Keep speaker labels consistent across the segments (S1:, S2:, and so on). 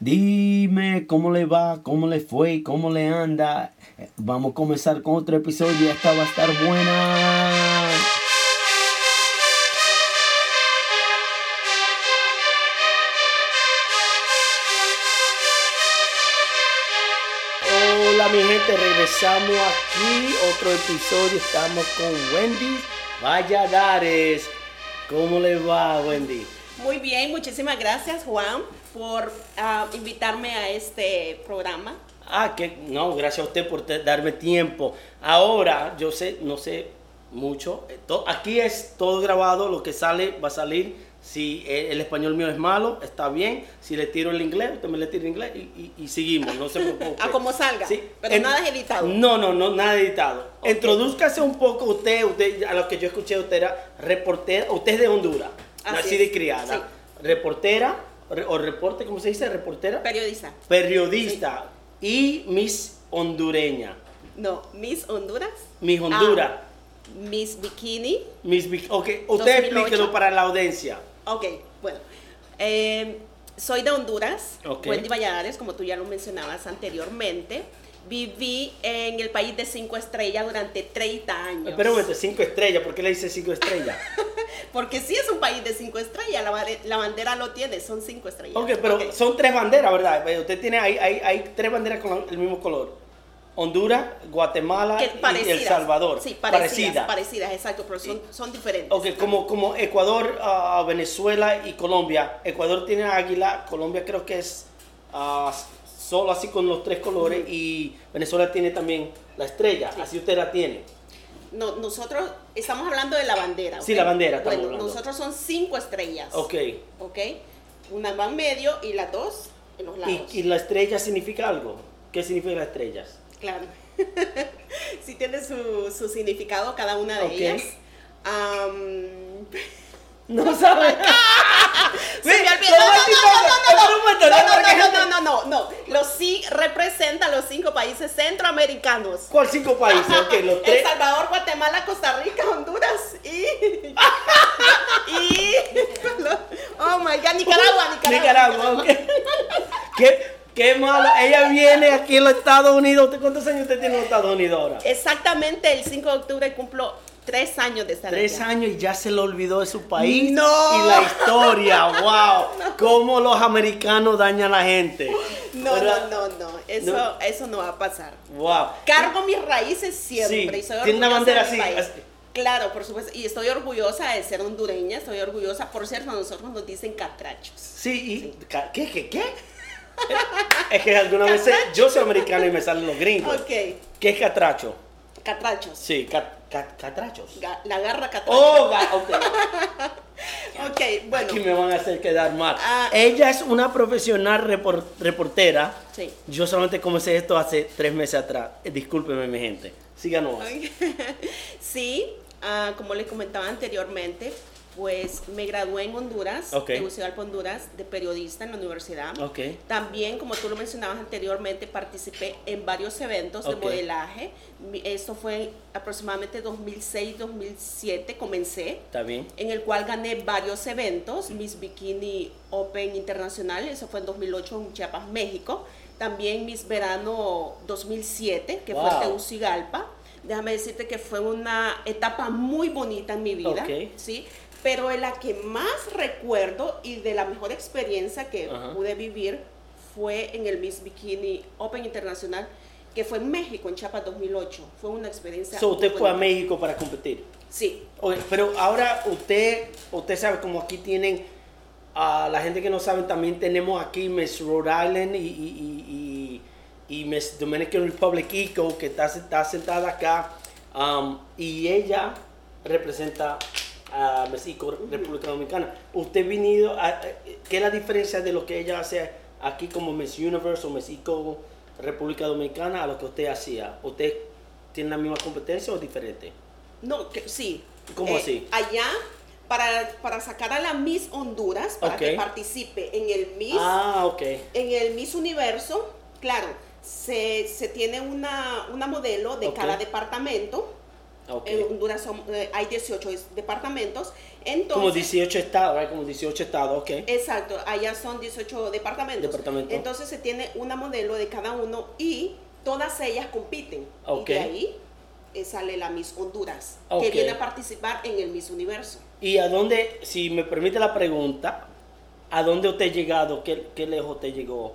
S1: Dime cómo le va, cómo le fue, cómo le anda. Vamos a comenzar con otro episodio. Esta va a estar buena. Hola mi gente, regresamos aquí. Otro episodio. Estamos con Wendy Valladares. ¿Cómo le va, Wendy?
S2: Muy bien, muchísimas gracias Juan por ah, invitarme a este programa.
S1: Ah, que no, gracias a usted por te- darme tiempo. Ahora, yo sé, no sé mucho. eh, to- Aquí es todo grabado, lo que sale va a salir. Si eh, el español mío es malo, está bien. Si le tiro el inglés, usted me le tira el inglés y, y- y seguimos. No se preocupe.
S2: A como salga, pero
S1: En-
S2: nada es editado.
S1: No, no, no, nada editado.
S2: Ok.
S1: Introdúzcase un poco usted, usted, a lo que yo escuché, usted era reportera, usted es de Honduras,
S2: Así
S1: así
S2: es,
S1: de criada.
S2: sí.
S1: Reportera, re- o reporte, ¿cómo se dice? Reportera
S2: Periodista.
S1: periodista y Miss Hondureña.
S2: No, Miss Honduras.
S1: Miss Honduras.
S2: Ah, Miss Bikini.
S1: Miss Vic- ok, usted
S2: 2008.
S1: explíquelo para la audiencia.
S2: Ok, bueno. Eh, soy de Honduras,
S1: Ok.
S2: Wendy Valladares, como tú ya lo mencionabas anteriormente. Viví en el país de cinco estrellas durante 30 años.
S1: Espera un momento, cinco estrellas, ¿por qué le dice cinco estrellas?
S2: Porque sí es un país de cinco estrellas, la, bandera lo tiene, son cinco estrellas.
S1: ok, pero son tres banderas, ¿verdad? Usted tiene ahí, hay, hay tres banderas con el mismo color. Honduras, Guatemala y. El Salvador.
S2: Sí, parecidas,
S1: Parecidas.
S2: parecidas, exacto, pero son, son diferentes.
S1: Ok, como, como Ecuador, ah, Venezuela y Colombia. Ecuador tiene águila, Colombia creo que es ah, solo así con los tres colores y Venezuela tiene también la estrella, así usted la tiene.
S2: No, nosotros estamos hablando de la bandera.
S1: Sí, la bandera estamos
S2: Bueno,
S1: hablando.
S2: nosotros son cinco estrellas.
S1: Ok.
S2: ¿Ok? Una va en medio y las dos en los
S1: ¿Y,
S2: lados.
S1: y la estrella significa algo? ¿Qué significa las estrellas?
S2: Claro. sí tiene su, su significado cada una de ellas. Am,
S1: No sabe.
S2: se me olvidó. No, no, no, no, no, no, no, no, no, no, no. Los sí representan los cinco países centroamericanos.
S1: ¿Cuál cinco países? Ok, los
S2: El. Salvador, Guatemala, Costa Rica, Honduras y. y. Oh my god, Nicaragua, Nicaragua.
S1: Nicaragua, ok. ¿Qué, qué malo. Ella viene aquí en los Estados Unidos. ¿Usted ¿Cuántos años usted tiene en los Estados Unidos ahora?
S2: Exactamente el 5 de octubre cumplo tres años de estar
S1: Tres
S2: allá.
S1: años y ya se le olvidó de su país
S2: No.
S1: y la historia. ¡Wow! Cómo los americanos dañan a la gente.
S2: No,
S1: ¿Verdad?
S2: no, no, no. Eso
S1: No.
S2: eso no va a pasar.
S1: ¡Wow!
S2: Cargo mis raíces siempre.
S1: Sí,
S2: y soy
S1: tiene una bandera así.
S2: Claro, por supuesto. Y estoy orgullosa de ser hondureña. Estoy orgullosa. Por cierto, a nosotros nos dicen catrachos.
S1: Sí, y. ¿Qué, qué, qué? es que algunas veces yo soy americano y me salen los gringos.
S2: Ok,
S1: ¿Qué es catracho?
S2: catrachos.
S1: Sí, ca- ca- catrachos.
S2: Ga- La garra catracho.
S1: Oh, ga- ok.
S2: Ok, bueno.
S1: Aquí me van a hacer quedar mal.
S2: Ah.
S1: Ella es una profesional repor- reportera.
S2: Sí.
S1: Yo solamente comencé esto hace tres meses atrás. Eh, discúlpeme, mi gente. Síganos.
S2: Sí, ah, como les comentaba anteriormente, pues me gradué en Honduras,
S1: Ok.
S2: Tegucigalpa, Honduras, de periodista en la universidad.
S1: Ok.
S2: También, como tú lo mencionabas anteriormente, participé en varios eventos
S1: Ok.
S2: de modelaje. Esto fue aproximadamente 2006-2007, comencé,
S1: ¿Está bien?
S2: en el cual gané varios eventos, Miss Bikini Open Internacional, eso fue en 2008 en Chiapas, México. También Miss Verano 2007, que fue
S1: Wow.
S2: en Tegucigalpa. Déjame decirte que fue una etapa muy bonita en mi vida. ¿sí? Pero en la que más recuerdo y de la mejor experiencia que
S1: Ajá.
S2: pude vivir fue en el Miss Bikini Open Internacional, que fue en México, en Chiapas 2008. Fue una experiencia.
S1: So, usted fue a. México para competir.
S2: Sí,
S1: Oye, pero ahora usted, usted sabe como aquí tienen, a la gente que no sabe, también tenemos aquí Miss Rhode Island y, y, y, y, y Miss Dominican Republic Eco, que está, está sentada acá, um, y ella representa a Eco, República Dominicana. ¿Usted ha venido, a, qué es la diferencia de lo que ella hace aquí como Miss Universe o Eco, República Dominicana, a lo que usted hacía? ¿Usted tiene la misma competencia o es diferente?
S2: no, que, sí.
S1: ¿Cómo
S2: Eh,
S1: así?
S2: Allá, para, para sacar a la Miss Honduras, para que participe en el Miss
S1: Ah, ok.
S2: En el Miss Universo, claro, se, se tiene una, una modelo de cada departamento. En Honduras son, eh, hay 18 es- departamentos. Entonces,
S1: como 18 estados, right? como 18 estados, ok.
S2: Exacto, allá son 18 departamentos. Entonces se tiene una modelo de cada uno y todas ellas compiten. Y de ahí eh, sale la Miss Honduras, que viene a participar en el Miss Universo.
S1: ¿Y a dónde, si me permite la pregunta, a dónde usted ha llegado? ¿Qué, qué lejos usted llegó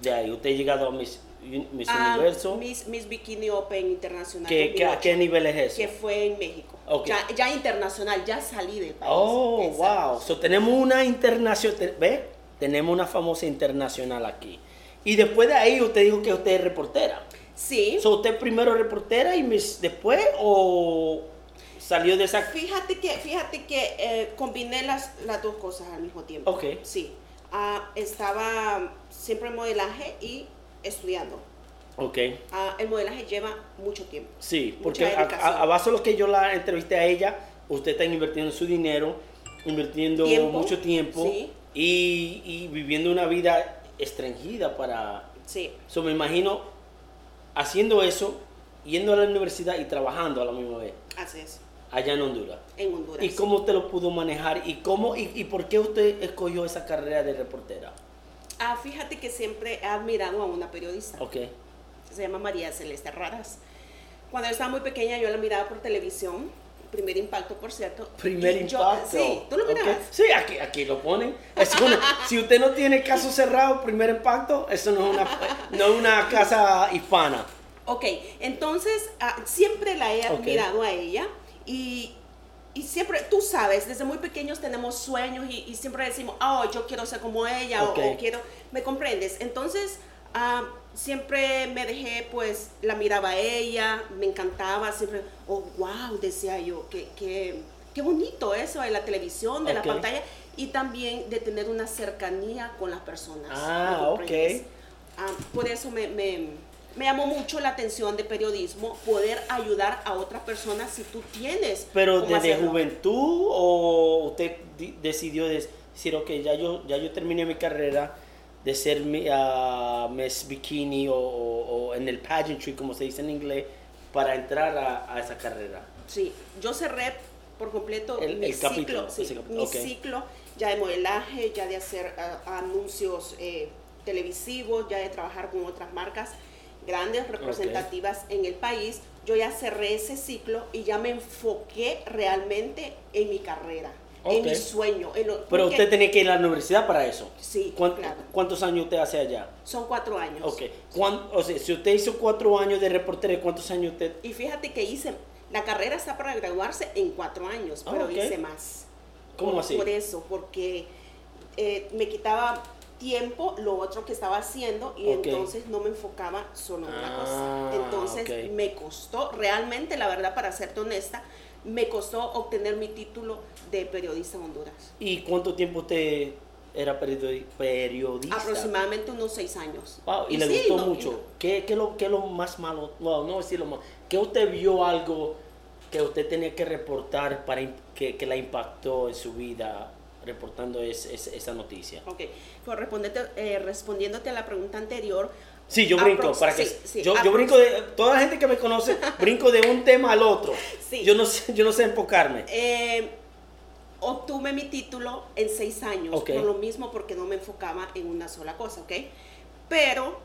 S1: de ahí? ¿Usted ha llegado a Miss, Miss
S2: Ah,
S1: Universo?
S2: Miss, Miss Bikini Open Internacional.
S1: ¿Qué, qué- a
S2: 2008,
S1: qué nivel es eso?
S2: Que fue en México. Ya, ya internacional, ya salí del país.
S1: Oh,
S2: Exacto.
S1: wow. So, tenemos una internacional, ¿ve? Tenemos una famosa internacional aquí. Y después de ahí usted dijo que usted es reportera.
S2: Sí.
S1: So, ¿Usted primero reportera y Miss después o salió de esa...
S2: Fíjate que, fíjate que eh, combiné las, las dos cosas al mismo tiempo.
S1: Ok.
S2: Sí. Ah, estaba siempre en modelaje y estudiando.
S1: Ok.
S2: Ah, el modelaje lleva mucho tiempo.
S1: Sí, porque a,
S2: dedicación.
S1: a- a base de lo que yo la entrevisté a ella, usted está invirtiendo su dinero, invirtiendo
S2: Tiempo,
S1: mucho tiempo
S2: sí.
S1: y, y viviendo una vida estringida para...
S2: Sí.
S1: So, me imagino haciendo eso, yendo a la universidad y trabajando a la misma vez,
S2: Así es.
S1: allá en Honduras.
S2: En Honduras.
S1: ¿Y cómo usted lo pudo manejar? ¿Y, cómo, y, y por qué usted escogió esa carrera de reportera?
S2: Ah, fíjate que siempre he admirado a una periodista.
S1: Ok.
S2: Se llama María Celeste Raras. Cuando yo estaba muy pequeña, yo la miraba por televisión. Primer impacto, por cierto.
S1: Primer
S2: Y yo-
S1: impacto.
S2: sí, tú lo mirabas.
S1: Sí, aquí, aquí lo ponen. Es una- si usted no tiene caso cerrado, primer impacto, eso no es una, no es una casa hispana.
S2: Ok, entonces ah, siempre la he admirado a ella y, y siempre, tú sabes, desde muy pequeños tenemos sueños y, y siempre decimos, oh, yo quiero ser como ella o-
S1: Ok.
S2: o, quiero, ¿me comprendes? Entonces, ah, siempre me dejé, pues, la miraba a ella, me encantaba, siempre, oh, wow, decía yo, qué, qué, qué bonito eso de la televisión, de
S1: Ok.
S2: la pantalla y también de tener una cercanía con las personas.
S1: Ah, ok.
S2: Ah, por eso me, me, me llamó mucho la atención de periodismo, poder ayudar a otras personas si tú tienes.
S1: Pero desde
S2: hacerlo.
S1: juventud o usted di- decidió decir, ok, ya yo, ya yo terminé mi carrera de ser mi, ah, Miss Bikini o, o- o en el pageantry, como se dice en inglés, para entrar a, a esa carrera.
S2: Sí, yo cerré por completo
S1: El-
S2: mi
S1: el capítulo,
S2: ciclo, sí, mi
S1: ok.
S2: ciclo ya de modelaje, ya de hacer ah, anuncios eh, televisivos, ya de trabajar con otras marcas grandes, representativas en el país. Yo ya cerré ese ciclo y ya me enfoqué realmente en mi carrera, en mi sueño. en lo-
S1: Pero
S2: porque-
S1: usted tenía que ir a la universidad para eso.
S2: Sí,
S1: ¿Cuán-
S2: claro.
S1: ¿Cuántos años usted hace allá?
S2: Son cuatro años.
S1: Ok. ¿Cuán- o sea, si usted hizo cuatro años de reportero, ¿cuántos años usted?
S2: Y fíjate que hice, la carrera está para graduarse en cuatro años,
S1: Ah,
S2: pero
S1: ok.
S2: hice más.
S1: ¿Cómo
S2: por,
S1: así?
S2: Por eso, porque eh, me quitaba tiempo lo otro que estaba haciendo y
S1: Ok.
S2: entonces no me enfocaba solo en una
S1: Ah,
S2: cosa. Entonces
S1: ok.
S2: me costó, realmente, la verdad, para serte honesta, me costó obtener mi título de periodista en Honduras.
S1: ¿Y cuánto tiempo usted era periodi- periodista?
S2: Aproximadamente unos seis años.
S1: Wow, y, le
S2: sí,
S1: gustó
S2: no,
S1: mucho. ¿Qué, qué, lo, ¿Qué lo más malo? No, no decir lo más. ¿Qué usted vio algo que usted tenía que reportar para que, que la impactó en su vida reportando es- es- esa noticia?
S2: Ok, pues eh, respondiéndote a la pregunta anterior.
S1: Sí, yo brinco, para que
S2: sí, sí,
S1: yo, yo brinco de toda la gente que me conoce brinco de un tema al otro.
S2: Sí.
S1: Yo no sé, yo no sé enfocarme.
S2: Eh, obtuve mi título en seis años,
S1: Ok.
S2: por lo mismo porque no me enfocaba en una sola cosa, ¿ok? Pero,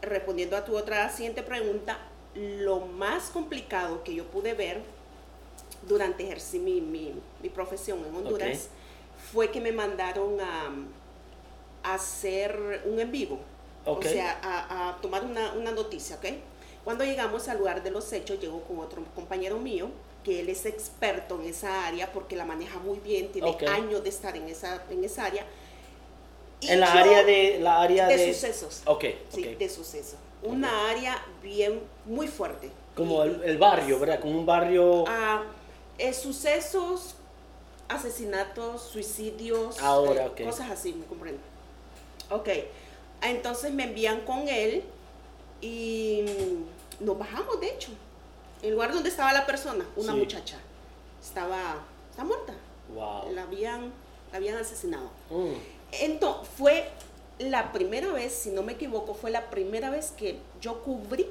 S2: respondiendo a tu otra siguiente pregunta, lo más complicado que yo pude ver durante ejercer mi, mi- mi profesión en Honduras fue que me mandaron a, a hacer un en vivo,
S1: Ok.
S2: o sea, a, a tomar una, una noticia, ¿ok? Cuando llegamos al lugar de los hechos, llegó con otro compañero mío, que él es experto en esa área porque la maneja muy bien, tiene años de estar en esa, en esa área. Y
S1: en la
S2: yo-
S1: área de la área
S2: de
S1: de,
S2: sucesos.
S1: Ok,
S2: Sí, de sucesos. Una área bien, muy fuerte.
S1: Como
S2: Y-
S1: el, el barrio, ¿verdad? Como un barrio.
S2: Eh, sucesos, asesinatos, suicidios,
S1: Ahora,
S2: eh, cosas así, me comprendo. Ok, entonces me envían con él y nos bajamos, de hecho. El lugar donde estaba la persona, una
S1: Sí.
S2: muchacha, estaba, está muerta.
S1: wow.
S2: La habían, la habían asesinado.
S1: Mm.
S2: Entonces, fue la primera vez, si no me equivoco, fue la primera vez que yo cubrí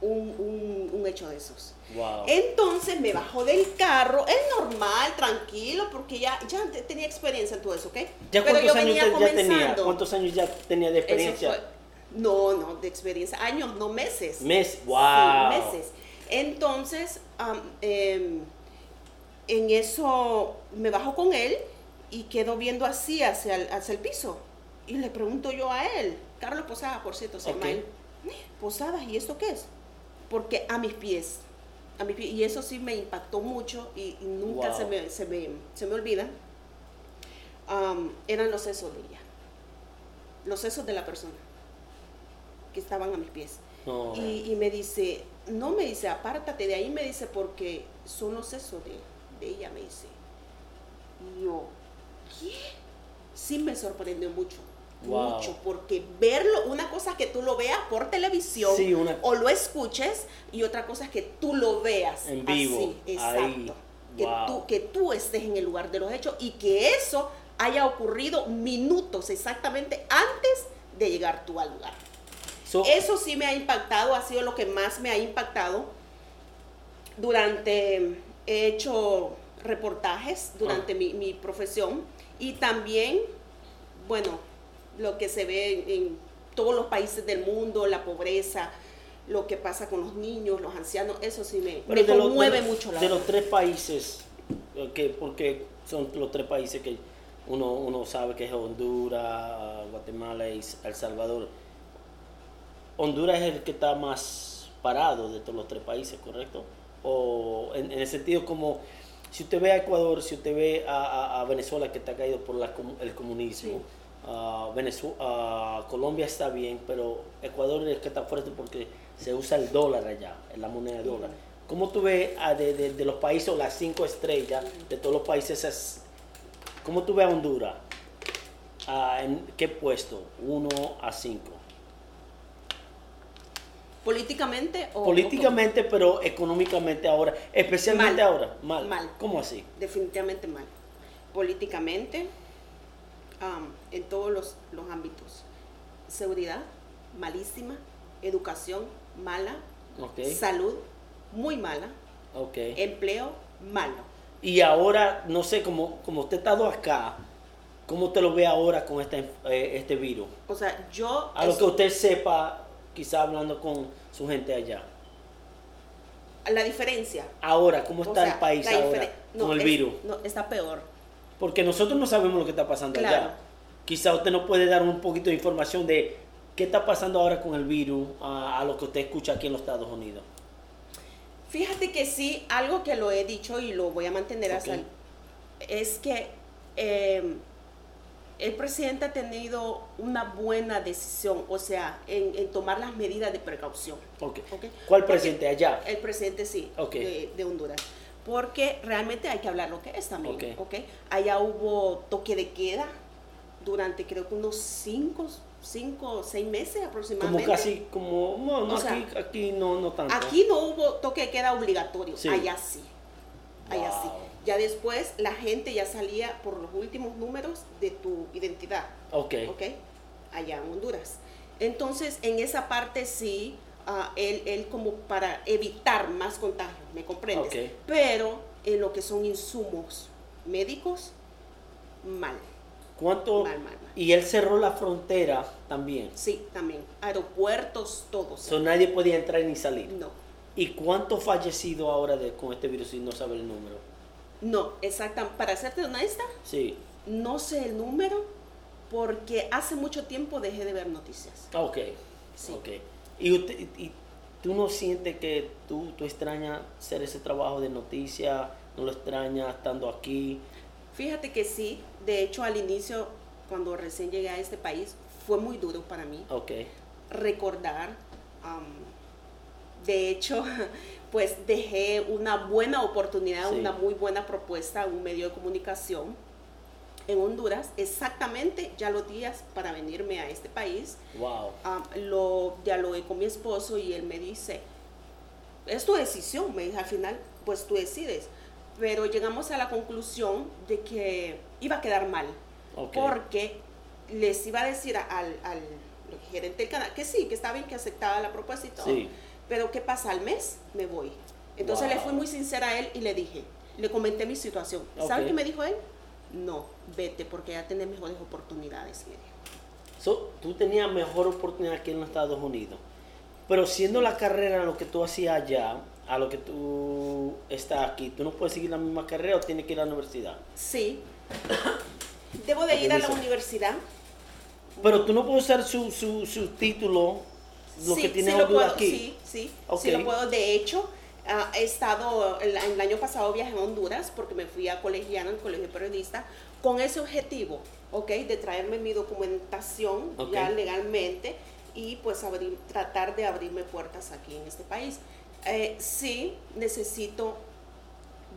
S2: un, un- un hecho de esos.
S1: Wow.
S2: Entonces me bajó del carro, es normal, tranquilo, porque ya, ya te- tenía experiencia en todo eso, ¿ok?
S1: ¿Ya
S2: Pero
S1: cuántos
S2: yo
S1: años
S2: venía
S1: ya tenía?
S2: comenzando.
S1: ¿Cuántos años ya tenía de experiencia?
S2: fue- no, no, de experiencia, años, no meses.
S1: Mes, wow.
S2: Sí, meses. Entonces, am, em, en eso me bajo con él y quedo viendo así hacia el, hacia el piso. Y le pregunto yo a él, Carlos Posada, por cierto, se llama él. Posadas, ¿y esto qué es? Porque a mis pies, a mis pies, y eso sí me impactó mucho y, y nunca
S1: Wow.
S2: se, me, se, me, se me olvida, am, eran los sesos de ella, los sesos de la persona que estaban a mis pies. Y, y me dice, no me dice, apártate de ahí, me dice, porque son los sesos de, de ella, me dice. Y yo, ¿qué? Sí me sorprendió mucho,
S1: Wow.
S2: mucho, porque verlo, una cosa es que tú lo veas por televisión
S1: Sí, una-
S2: o lo escuches, y otra cosa es que tú lo veas
S1: En vivo,
S2: así, exacto.
S1: ahí.
S2: Que,
S1: Wow.
S2: tú, que tú estés en el lugar de los hechos y que eso haya ocurrido minutos exactamente antes de llegar tú al lugar.
S1: So-
S2: Eso sí me ha impactado, ha sido lo que más me ha impactado. Durante, he hecho reportajes durante
S1: Ah.
S2: mi, mi profesión y también, bueno, lo que se ve en, en todos los países del mundo, la pobreza, lo que pasa con los niños, los ancianos, eso sí me,
S1: Pero
S2: conmueve
S1: los-
S2: mucho. La
S1: De
S2: verdad.
S1: los tres países, eh, que, porque son los tres países que uno, uno sabe que es Honduras, Guatemala y El Salvador. Honduras es el que está más parado de todos los tres países, ¿correcto? O en, en el sentido como, si usted ve a Ecuador, si usted ve a, a- a Venezuela que está caído por la el comunismo,
S2: Sí.
S1: Ah, Venezu- ah, Colombia está bien, pero Ecuador es que está fuerte porque se usa el dólar allá, la moneda de dólar. ¿Cómo tú ves ah, de, de- de los países, o las cinco estrellas de todos los países, es- cómo tú ves a Honduras? ¿En qué puesto? Uno a cinco.
S2: Políticamente o...
S1: Políticamente, pero económicamente ahora, especialmente
S2: Mal.
S1: ahora, mal.
S2: Mal.
S1: ¿Cómo así?
S2: definitivamente mal. Políticamente, am, en todos los, los ámbitos. Seguridad, malísima. Educación, mala. Salud, muy mala. Empleo, malo.
S1: Y ahora, no sé, como, como usted ha estado acá, ¿cómo te lo ve ahora con este, eh, este virus?
S2: O sea, yo...
S1: A lo
S2: es-
S1: que usted sepa, quizá hablando con su gente allá.
S2: La diferencia.
S1: Ahora, ¿cómo
S2: o
S1: está
S2: sea,
S1: el país ahora
S2: no,
S1: con el
S2: es-
S1: virus?
S2: No, está peor.
S1: Porque nosotros no sabemos lo que está pasando
S2: Claro.
S1: allá. Quizá usted nos puede dar un poquito de información de qué está pasando ahora con el virus a, a lo que usted escucha aquí en los Estados Unidos.
S2: Fíjate que sí, algo que lo he dicho y lo voy a mantener hasta
S1: Ok.
S2: el- es que eh, el presidente ha tenido una buena decisión, o sea, en, en tomar las medidas de precaución.
S1: ¿Cuál presidente allá?
S2: El presidente sí, de Honduras. Porque realmente hay que hablar lo que es también.
S1: Ok.
S2: ¿ok? Allá hubo toque de queda durante creo que unos cinco, cinco seis meses
S1: Como
S2: aproximadamente.
S1: casi, como, no, no,
S2: O sea,
S1: aquí, aquí no, no tanto.
S2: Aquí no hubo toque de queda obligatorio,
S1: Sí.
S2: allá sí. Allá sí. Ya después la gente ya salía por los últimos números de tu identidad,
S1: Ok.
S2: ¿ok? Allá en Honduras. Entonces, en esa parte sí, ah, él, él como para evitar más contagios, ¿me comprendes? Pero en lo que son insumos médicos, mal.
S1: ¿Cuánto?
S2: Mal, mal, mal.
S1: Y él cerró la frontera también.
S2: Sí, también. Aeropuertos, todos.
S1: So, nadie podía entrar ni salir.
S2: No.
S1: ¿Y cuánto fallecido ahora de, con este virus si no sabe el número?
S2: No, exactamente. Para serte honesta,
S1: Sí.
S2: No sé el número porque hace mucho tiempo dejé de ver noticias.
S1: Ah, Ok.
S2: Sí.
S1: Ok. ¿Y, usted, y- tú no sientes que tú, tú extrañas hacer ese trabajo de noticia? ¿No lo extrañas estando aquí?
S2: Fíjate que sí, de hecho al inicio, cuando recién llegué a este país, fue muy duro para mí
S1: Ok.
S2: recordar. am, de hecho, pues dejé una buena oportunidad,
S1: Sí.
S2: una muy buena propuesta a un medio de comunicación en Honduras, exactamente ya los días para venirme a este país.
S1: Wow.
S2: Ah, lo dialogué con mi esposo y él me dice, es tu decisión, me dice, al final, pues tú decides. Pero llegamos a la conclusión de que iba a quedar mal,
S1: Ok.
S2: porque les iba a decir al, al gerente del canal que sí, que estaba bien, que aceptaba la propuesta y todo,
S1: Sí.
S2: Pero ¿qué pasa? Al mes me voy. Entonces le
S1: Wow.
S2: fui muy sincera a él y le dije, le comenté mi situación. ¿Sabe
S1: Ok.
S2: qué me dijo él? No, vete porque ya tenés mejores oportunidades.
S1: So, tú tenías mejor oportunidad aquí en los Estados Unidos. Pero siendo la carrera lo que tú hacías allá, a lo que tú estás aquí, ¿tú no puedes seguir la misma carrera o tienes que ir a la universidad?
S2: Sí. Debo de ir a la universidad.
S1: Pero tú no puedes usar su, su, su título, lo
S2: sí,
S1: que tiene
S2: sí lo puedo,
S1: aquí.
S2: sí, sí, sí lo puedo. De hecho, ah, he estado, el, el año pasado viajé a Honduras porque me fui a colegiano, al colegio periodista, con ese objetivo, ¿ok? De traerme mi documentación ya legalmente y pues abrir, tratar de abrirme puertas aquí en este país. Eh, sí, necesito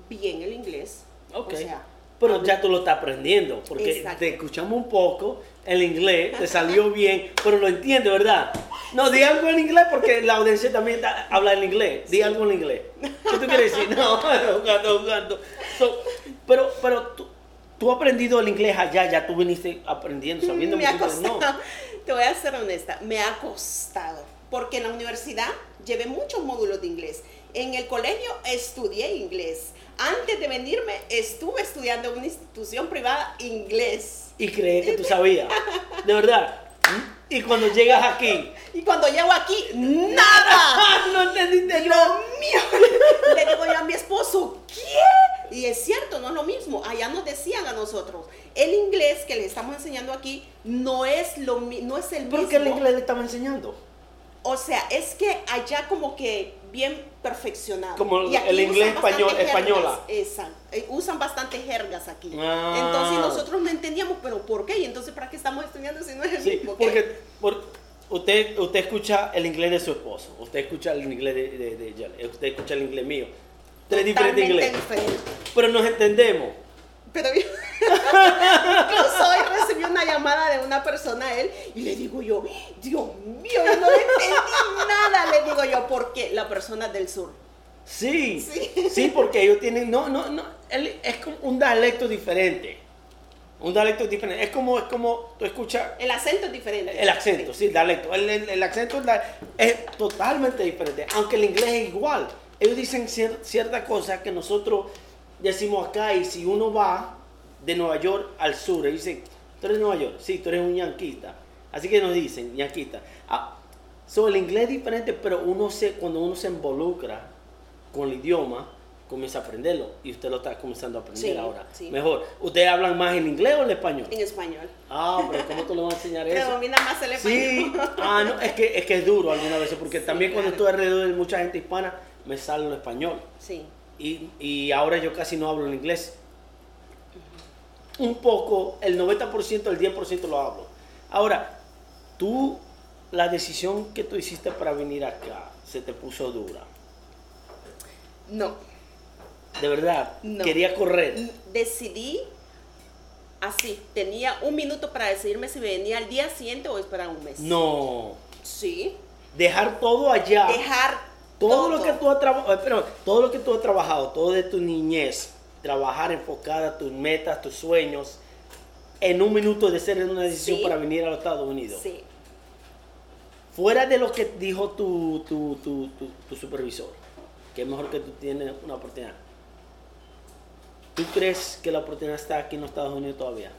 S2: bien el inglés.
S1: Ok.
S2: O sea,
S1: Pero ya tú lo estás aprendiendo, porque
S2: Exacto.
S1: te escuchamos un poco el inglés, te salió bien, pero lo entiendes, ¿verdad? No, di algo en inglés porque la audiencia también habla en inglés. Di algo en inglés. ¿Qué tú quieres decir? No, jugando, jugando. So, pero pero tú, tú has aprendido el inglés allá, ya tú viniste aprendiendo, sabiendo
S2: me ha costado,
S1: No.
S2: te voy a ser honesta, me ha costado, porque en la universidad llevé muchos módulos de inglés. En el colegio estudié inglés. Antes de venirme estuve estudiando en una institución privada inglés.
S1: Y creí que tú sabías. De verdad. Y cuando llegas aquí,
S2: Y cuando llego aquí, nada.
S1: no entendiste
S2: Dios
S1: nada.
S2: mío, le digo yo a mi esposo, ¿qué? Y es cierto, no es lo mismo. Allá nos decían a nosotros, el inglés que le estamos enseñando aquí no es lo no es el mismo.
S1: ¿Por qué el inglés le estaba enseñando?
S2: O sea, es que allá como que bien perfeccionado.
S1: Como
S2: Y
S1: el inglés español- española.
S2: Exacto. Eh, Usan bastante jergas aquí.
S1: Ah.
S2: Entonces nosotros no entendíamos, pero ¿por qué? Y entonces ¿para qué estamos estudiando si no es el
S1: Sí,
S2: mismo? ¿Qué?
S1: porque por- usted, usted escucha el inglés de su esposo, usted escucha el inglés de, de, de Yale, usted escucha el inglés mío. Tres diferentes inglés.
S2: diferente.
S1: Pero nos entendemos.
S2: Pero yo, incluso hoy recibí una llamada de una persona a él y le digo yo, Dios mío, yo no le entendí nada. Le digo yo, ¿por qué? La persona del sur.
S1: Sí,
S2: Sí.
S1: sí, porque ellos tienen, no, no, no, él- es como un dialecto diferente. Un dialecto diferente. Es como, es como tú escuchas
S2: El acento es diferente.
S1: el acento, sí, el dialecto. El, el- el acento es totalmente diferente, aunque el inglés es igual. Ellos dicen cier- ciertas cosas que nosotros decimos acá y si uno va de Nueva York al sur, ellos dicen, tú eres de Nueva York, sí, tú eres un yanquista. Así que nos dicen, yanquista. Ah, so, el inglés es diferente, pero uno se, cuando uno se involucra con el idioma, comienza a aprenderlo y usted lo está comenzando a aprender
S2: Sí,
S1: ahora.
S2: sí.
S1: Mejor, ¿ustedes hablan más en inglés o en español?
S2: En español.
S1: Ah, pero ¿cómo tú le vas a enseñar eso?
S2: Predomina más el español.
S1: Sí, ah, no, es que, es que es duro algunas veces, porque
S2: Sí,
S1: también cuando estoy alrededor de mucha gente hispana, me sale el español.
S2: Sí.
S1: Y, y ahora yo casi no hablo en inglés. Un poco, el 90%, el 10% lo hablo. Ahora, tú, la decisión que tú hiciste para venir acá, se te puso dura.
S2: No.
S1: De verdad,
S2: No.
S1: quería correr.
S2: Decidí así. Tenía un minuto para decidirme si venía al día siguiente o esperar un mes.
S1: No,
S2: Sí.
S1: dejar todo allá.
S2: Dejar
S1: todo,
S2: todo.
S1: lo que tú has trabajado, pero todo lo que tú has trabajado, todo de tu niñez, trabajar enfocada tus metas, tus sueños, en un minuto de ser una decisión
S2: Sí.
S1: para venir a los Estados Unidos.
S2: Sí.
S1: Fuera de lo que dijo tu, tu, tu, tu- tu supervisor, que es mejor que tú tienes una oportunidad. ¿Tú crees que la oportunidad está aquí en los Estados Unidos todavía?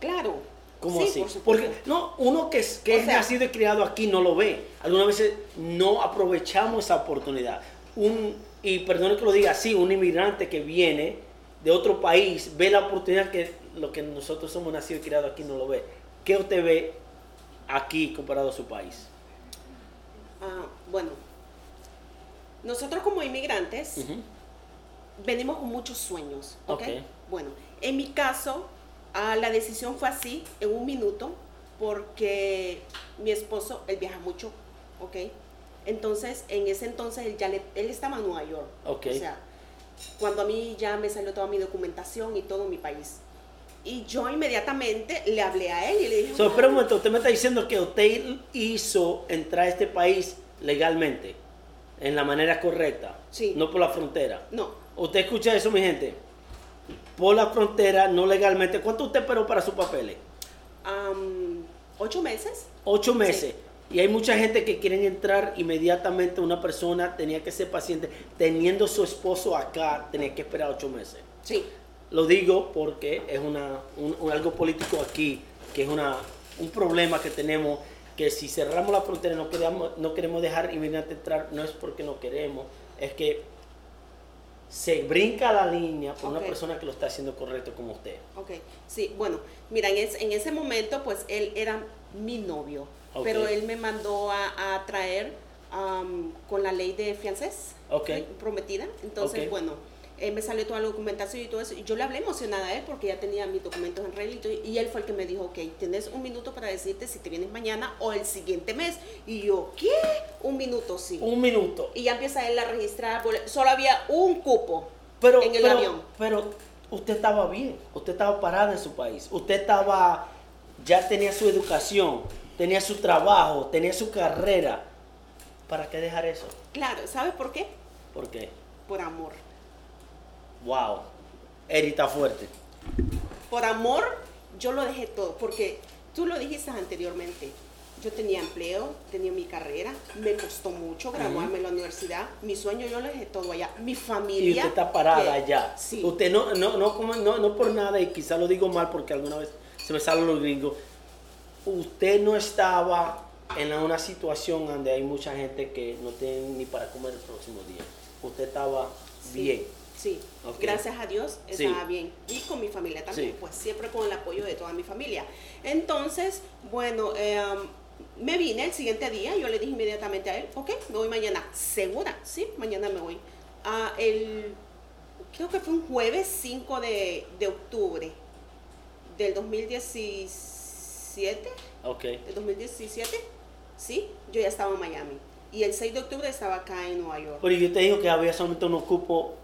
S2: Claro.
S1: ¿Cómo
S2: Sí,
S1: así?
S2: por.
S1: Porque no, uno que es, que
S2: O
S1: es
S2: sea-
S1: nacido y criado aquí no lo ve. Algunas veces no aprovechamos esa oportunidad. Un, y perdone que lo diga así, un inmigrante que viene de otro país ve la oportunidad que lo que nosotros somos nacidos y criados aquí no lo ve. ¿Qué usted ve aquí comparado a su país?
S2: Ah, bueno. Nosotros como inmigrantes venimos con muchos sueños. ¿ok?
S1: Ok.
S2: Bueno, en mi caso, ah, la decisión fue así, en un minuto, porque mi esposo, él viaja mucho, ¿ok? Entonces, en ese entonces, él, ya le- él estaba en Nueva York.
S1: Ok.
S2: O sea, cuando a mí ya me salió toda mi documentación y todo mi país. Y yo inmediatamente le hablé a él y le dije...
S1: So, espera un momento, usted me está diciendo que usted hizo entrar a este país legalmente, en la manera correcta,
S2: Sí.
S1: no por la frontera.
S2: No,
S1: Usted escucha eso, mi gente. Por la frontera, no legalmente. ¿Cuánto usted esperó para sus papeles?
S2: am, ocho meses.
S1: Ocho meses. Y hay mucha gente que quieren entrar inmediatamente. Una persona tenía que ser paciente. Teniendo su esposo acá, tenía que esperar ocho meses.
S2: Sí.
S1: Lo digo porque es una, un- un- algo político aquí, que es una, un problema que tenemos, que si cerramos la frontera no queremos, no queremos dejar inmigrante entrar, no es porque no queremos, es que se brinca la línea por una persona que lo está haciendo correcto como usted.
S2: Ok, sí, bueno, mira, en, es- en ese momento pues él era mi novio, pero él me mandó a, a traer am, con la ley de fiancés
S1: Ok.
S2: ¿sí? prometida, entonces bueno, él me salió toda la documentación y todo eso, y yo le hablé emocionada a él porque ya tenía mis documentos en regla y, él fue el que me dijo, ok, tienes un minuto para decirte si te vienes mañana o el siguiente mes, y yo, ¿qué? Un minuto, sí.
S1: Un minuto.
S2: Y ya empieza él a registrar, solo había un cupo
S1: Pero,
S2: en el
S1: pero-
S2: avión.
S1: pero usted estaba bien, usted estaba parada en su país, usted estaba, ya tenía su educación, tenía su trabajo, tenía su carrera. ¿Para qué dejar eso?
S2: Claro, ¿sabes por qué?
S1: ¿Por qué?
S2: Por amor.
S1: Wow. Eri está fuerte.
S2: Por amor, yo lo dejé todo, porque tú lo dijiste anteriormente. Yo tenía empleo, tenía mi carrera, me costó mucho graduarme en la universidad. Mi sueño yo lo dejé todo allá. Mi familia.
S1: Y usted está parada
S2: que-
S1: allá.
S2: Sí.
S1: Usted no, no, no, como- no, no por nada, y quizá lo digo mal porque alguna vez se me salen los gringos. Usted no estaba en una situación donde hay mucha gente que no tiene ni para comer el próximo día. Usted estaba
S2: Sí,
S1: bien.
S2: Sí, gracias a Dios
S1: Sí.
S2: estaba bien. Y con mi familia también,
S1: Sí.
S2: pues siempre con el apoyo de toda mi familia. Entonces, bueno, eh, me vine el siguiente día, yo le dije inmediatamente a él, ok, me voy mañana. ¿Segura? Sí, mañana me voy. Ah, el, creo que fue un jueves 5 de, de octubre del 2017.
S1: Ok.
S2: del 2017, sí, yo ya estaba en Miami. Y el 6 de octubre estaba acá en Nueva York.
S1: Pero yo te digo que había solamente un cupo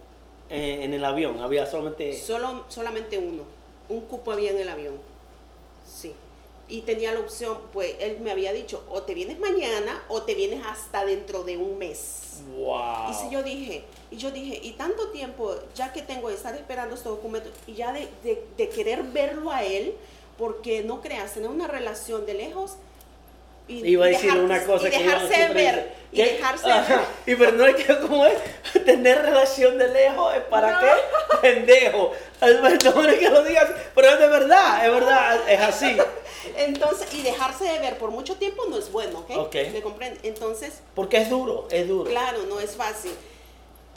S1: eh, en el avión. Había solamente.
S2: Solo, solamente uno. Un cupo había en el avión. Sí. Y tenía la opción, pues él me había dicho, o te vienes mañana o te vienes hasta dentro de un mes.
S1: Wow.
S2: Y si yo dije, y yo dije, y tanto tiempo, ya que tengo de estar esperando estos documentos, y ya de, de- de querer verlo a él, porque no creas, tener una relación de lejos. Y,
S1: Iba a decir
S2: dejar-
S1: una cosa
S2: y
S1: que
S2: dejarse ver, y dejarse
S1: Ajá.
S2: ver.
S1: Y pero no es que como es tener relación de lejos es para
S2: No.
S1: qué pendejo. Es perdón que lo digas, pero es de verdad, es verdad, es así.
S2: Entonces, y dejarse de ver por mucho tiempo no es bueno, ¿ok?
S1: Ok.
S2: ¿Me comprende? Entonces,
S1: Porque es duro, es duro.
S2: Claro, no es fácil.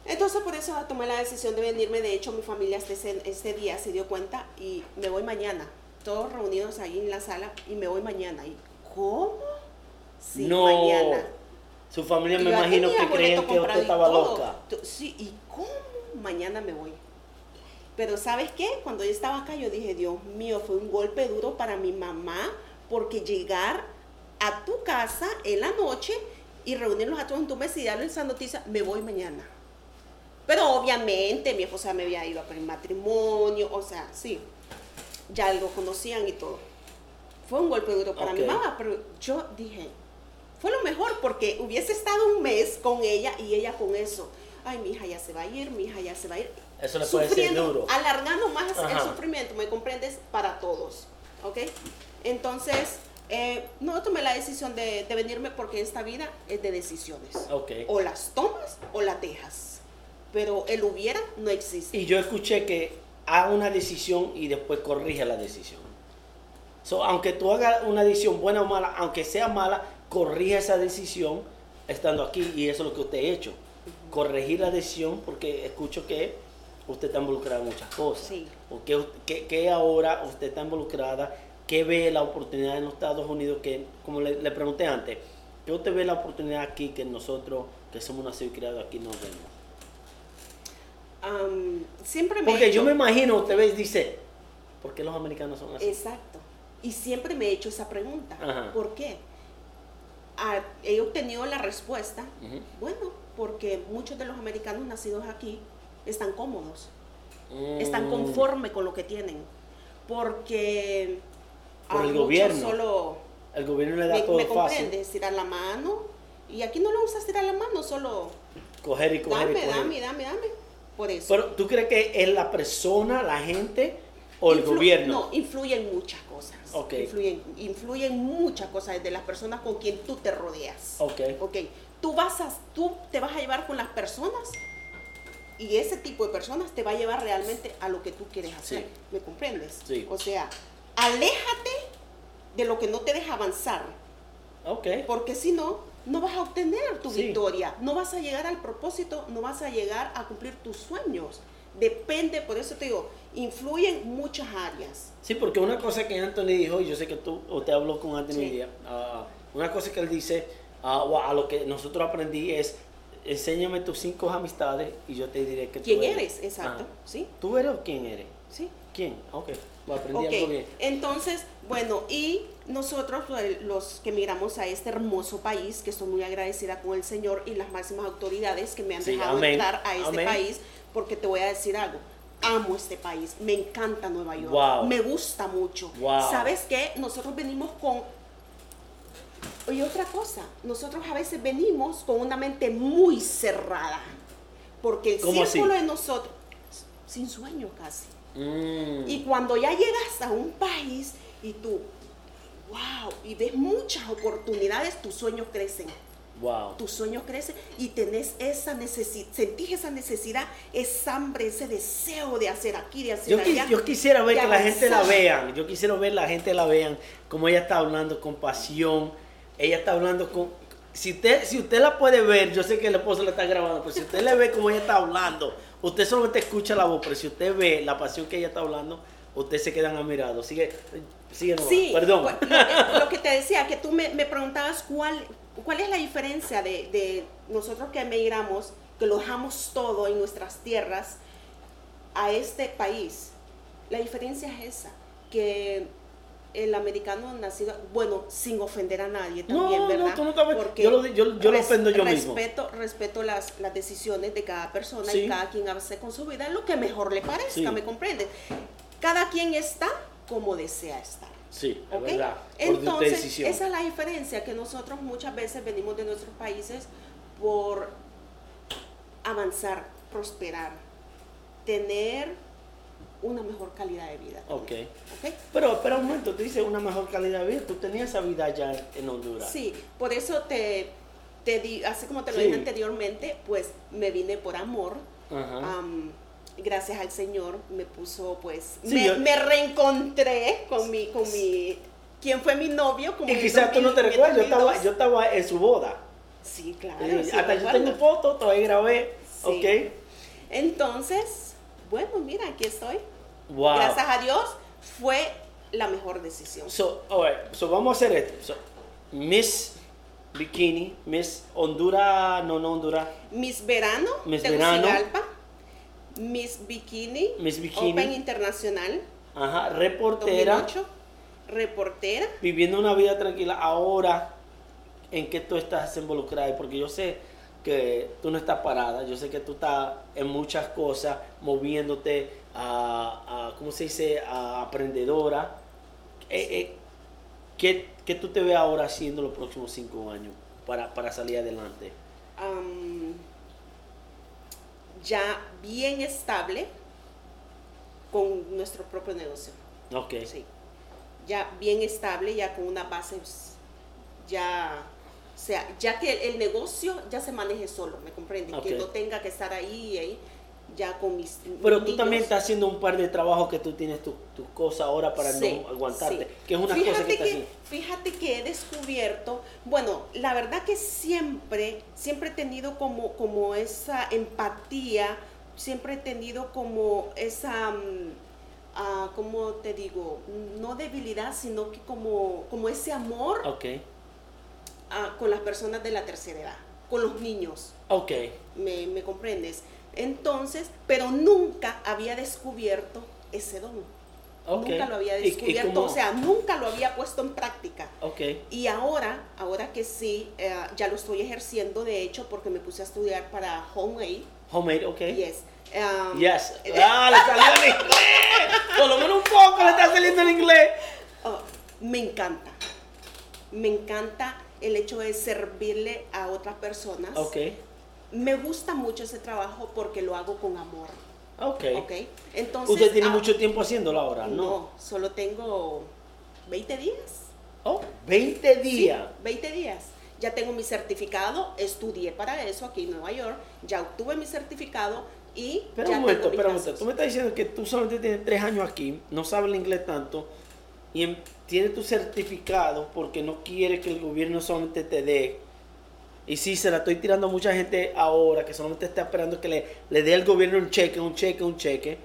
S2: Entonces por eso tomé la decisión de venirme. De hecho, mi familia este, este día se dio cuenta y me voy mañana. Todos reunidos ahí en la sala y me voy mañana. ¿Y cómo? Sí,
S1: no.
S2: mañana.
S1: Su familia me imagino que creían que usted estaba
S2: todo.
S1: loca.
S2: Sí, ¿y cómo? Mañana me voy. Pero ¿sabes qué? Cuando yo estaba acá, yo dije, Dios mío, fue un golpe duro para mi mamá, porque llegar a tu casa en la noche y reunirlos a todos en tu mesa y darles esa noticia, me voy mañana. Pero obviamente mi esposa me había ido a pedir matrimonio, o sea, sí, ya lo conocían y todo. Fue un golpe duro para mi mamá, pero yo dije, fue lo mejor porque hubiese estado un mes con ella y ella con eso. Ay, mi hija ya se va a ir, mi hija ya se va a ir.
S1: Eso le puede ser
S2: Sufriendo,
S1: duro.
S2: Alargando más el
S1: Ajá.
S2: sufrimiento, ¿me comprendes? Para todos, ¿ok? Entonces, eh, no tomé la decisión de, de venirme porque esta vida es de decisiones.
S1: Ok.
S2: O las tomas o las dejas. Pero el hubiera no existe.
S1: Y yo escuché que haga una decisión y después corrige la decisión. So, aunque tú hagas una decisión buena o mala, aunque sea mala, corrige esa decisión estando aquí y eso es lo que usted ha hecho. Corregir la decisión porque escucho que usted está involucrada en muchas cosas.
S2: Sí.
S1: O que, que- que ahora usted está involucrada, que ve la oportunidad en los Estados Unidos, que como le, le pregunté antes, que usted ve la oportunidad aquí que nosotros, que somos nacidos y criados aquí, nos vemos.
S2: Siempre me he
S1: Porque yo me imagino, usted ve dice, ¿por qué los americanos son así?
S2: Exacto. Y siempre me he hecho esa pregunta.
S1: Ajá.
S2: ¿Por qué? Ah, he obtenido la respuesta. Bueno, porque muchos de los americanos nacidos aquí están cómodos, están
S1: Mm,
S2: conformes con lo que tienen. Porque
S1: Por
S2: a
S1: el gobierno.
S2: solo
S1: El gobierno le da
S2: me,
S1: todo
S2: me
S1: fácil.
S2: comprende, estirar la mano. Y aquí no le gusta estirar la mano, solo
S1: Coger y coger
S2: dame,
S1: y coger.
S2: dame, dame, dame. Por eso.
S1: Pero tú crees que es la persona, la gente, o el
S2: Influ-
S1: gobierno.
S2: No, influyen muchas cosas.
S1: Ok.
S2: Influyen, influyen muchas cosas de las personas con quien tú te rodeas.
S1: Ok.
S2: Ok. Tú, vas a, tú te vas a llevar con las personas y ese tipo de personas te va a llevar realmente a lo que tú quieres hacer.
S1: Sí.
S2: ¿Me comprendes?
S1: Sí.
S2: O sea, aléjate de lo que no te deja avanzar.
S1: Ok.
S2: Porque si no, no vas a obtener tu
S1: Sí.
S2: victoria, no vas a llegar al propósito, no vas a llegar a cumplir tus sueños. Depende, por eso te digo, influyen muchas áreas.
S1: Sí, porque una cosa que Anthony dijo, y yo sé que tú, o te habló con Anthony
S2: Sí.
S1: ah, una cosa que él dice, ah, a lo que nosotros aprendí es, enséñame tus cinco amistades y yo te diré que tú
S2: ¿Quién
S1: eres.
S2: eres? Exacto.
S1: Ah.
S2: ¿Sí?
S1: ¿Tú eres o quién eres?
S2: ¿Sí?
S1: ¿Quién? Ok, lo aprendí algo bien.
S2: entonces, bueno, y nosotros los que migramos a este hermoso país, que estoy muy agradecida con el Señor y las máximas autoridades que me han
S1: Sí,
S2: dejado
S1: amén,
S2: entrar a este
S1: amén.
S2: país, porque te voy a decir algo. Amo este país, me encanta Nueva York,
S1: Wow.
S2: me gusta mucho.
S1: Wow.
S2: ¿Sabes qué? Nosotros venimos con Oye, otra cosa, nosotros a veces venimos con una mente muy cerrada, porque el círculo de nosotros, sin sueño casi.
S1: Mm,
S2: Y cuando ya llegas a un país y tú, wow, y ves muchas oportunidades, tus sueños crecen.
S1: Wow.
S2: Tus sueños crecen y tenés esa necesidad, sentís esa necesidad, esa hambre, ese deseo de hacer aquí, de hacer
S1: Yo,
S2: allá.
S1: yo quisiera ver que la gente la vean. Yo quisiera ver la gente la vean, como ella está hablando con pasión. Ella está hablando con. Si usted, si usted la puede ver, yo sé que el esposo la está grabando, pero si usted le ve como ella está hablando, usted solamente escucha la voz, pero si usted ve la pasión que ella está hablando, usted se quedan admirados. Sigue, sigue nomás.
S2: Sí,
S1: Perdón.
S2: pues, lo, lo que te decía, que tú me, me preguntabas cuál, cuál es la diferencia de, de nosotros que emigramos, que lo dejamos todo en nuestras tierras, a este país. La diferencia es esa, que el americano nacido, bueno, sin ofender a nadie también,
S1: no,
S2: ¿verdad?
S1: tú no te-
S2: Porque
S1: yo lo- yo- yo lo
S2: res-
S1: ofendo yo mismo.
S2: respeto, Respeto las, las decisiones de cada persona
S1: Sí.
S2: y cada quien hace con su vida lo que mejor le parezca,
S1: Sí.
S2: ¿me comprendes? Cada quien está como desea estar.
S1: Sí, es
S2: ¿ok?
S1: verdad. Por
S2: Entonces,
S1: decisión.
S2: esa es la diferencia, que nosotros muchas veces venimos de nuestros países por avanzar, prosperar, tener una mejor calidad de vida.
S1: Ok.
S2: ¿ok?
S1: Pero espera un momento, tú dices una mejor calidad de vida. Tú tenías esa vida allá en Honduras.
S2: Sí, por eso te, te di, así como te lo
S1: Sí.
S2: dije anteriormente, pues me vine por amor.
S1: Ajá.
S2: Gracias al Señor me puso, pues,
S1: Sí,
S2: me,
S1: yo-
S2: me reencontré con mi, con mi, quien fue mi novio. Como
S1: y quizás tú no te
S2: 2000,
S1: recuerdas, yo estaba,
S2: 2002.
S1: yo estaba en su boda.
S2: Sí, claro.
S1: Eh,
S2: sí
S1: Hasta yo tengo fotos, todavía grabé.
S2: Sí.
S1: Ok.
S2: Entonces, bueno, mira, aquí estoy.
S1: Wow.
S2: Gracias a Dios fue la mejor decisión.
S1: So, alright, so vamos a hacer esto. So, Miss Bikini, Miss Honduras, no, no Honduras,
S2: Miss Verano,
S1: Miss
S2: Tegucigalpa, Miss Bikini,
S1: Miss Bikini.
S2: Open Internacional,
S1: ajá, reportera,
S2: 2008, reportera.
S1: viviendo una vida tranquila. Ahora, ¿en qué tú estás involucrada? Porque yo sé que tú no estás parada, yo sé que tú estás en muchas cosas, moviéndote a, a ¿cómo se dice?, a aprendedora. Eh, eh, ¿qué, qué tú te ves ahora haciendo los próximos cinco años para, para salir adelante?
S2: Ya bien estable con nuestro propio negocio.
S1: Ok.
S2: Sí. Ya bien estable, ya con una base, ya, o sea, ya que el, el negocio ya se maneje solo, ¿me comprendes?
S1: Ok.
S2: Que no tenga que estar ahí, ahí ya con mis.
S1: Pero tú también estás haciendo un par de trabajos que tú tienes tus tu cosas ahora para
S2: Sí,
S1: no aguantarte.
S2: sí.
S1: Que es una
S2: fíjate
S1: cosa que estás
S2: que,
S1: haciendo.
S2: Fíjate que he descubierto, bueno, la verdad que siempre, siempre he tenido como, como esa empatía, siempre he tenido como esa, mm, ah, ¿cómo te digo? No debilidad, sino que como, como ese amor con las personas de la tercera edad, con los niños.
S1: Ok.
S2: ¿Me, me comprendes? Entonces, pero nunca había descubierto ese don. Nunca lo había
S1: ¿Y- y
S2: descubierto, o sea, nunca lo había puesto en práctica.
S1: Ok.
S2: Y ahora, ahora que sí, eh, ya lo estoy ejerciendo, de hecho, porque me puse a estudiar para Home Aid.
S1: Homemade, ok.
S2: Yes. Um,
S1: Yes. Ah, le salió en inglés. Por lo menos un poco le está saliendo en inglés.
S2: oh, me encanta. Me encanta el hecho de servirle a otras personas.
S1: Ok.
S2: Me gusta mucho ese trabajo porque lo hago con amor.
S1: Ok.
S2: ¿Ok? Entonces.
S1: Usted tiene
S2: ah,
S1: mucho tiempo haciéndolo ahora, ¿no?
S2: No, solo tengo 20 días.
S1: Oh, 20
S2: Sí,
S1: días.
S2: 20 días. Ya tengo mi certificado, estudié para eso aquí en Nueva York, ya obtuve mi certificado y ya
S1: un momento, espera un momento. Tú me estás diciendo que tú solamente tienes tres años aquí, no sabes el inglés tanto, y tienes tu certificado porque no quieres que el gobierno solamente te dé. Y sí, se la estoy tirando a mucha gente ahora que solamente está esperando que le, le dé el gobierno un cheque, un cheque, un cheque.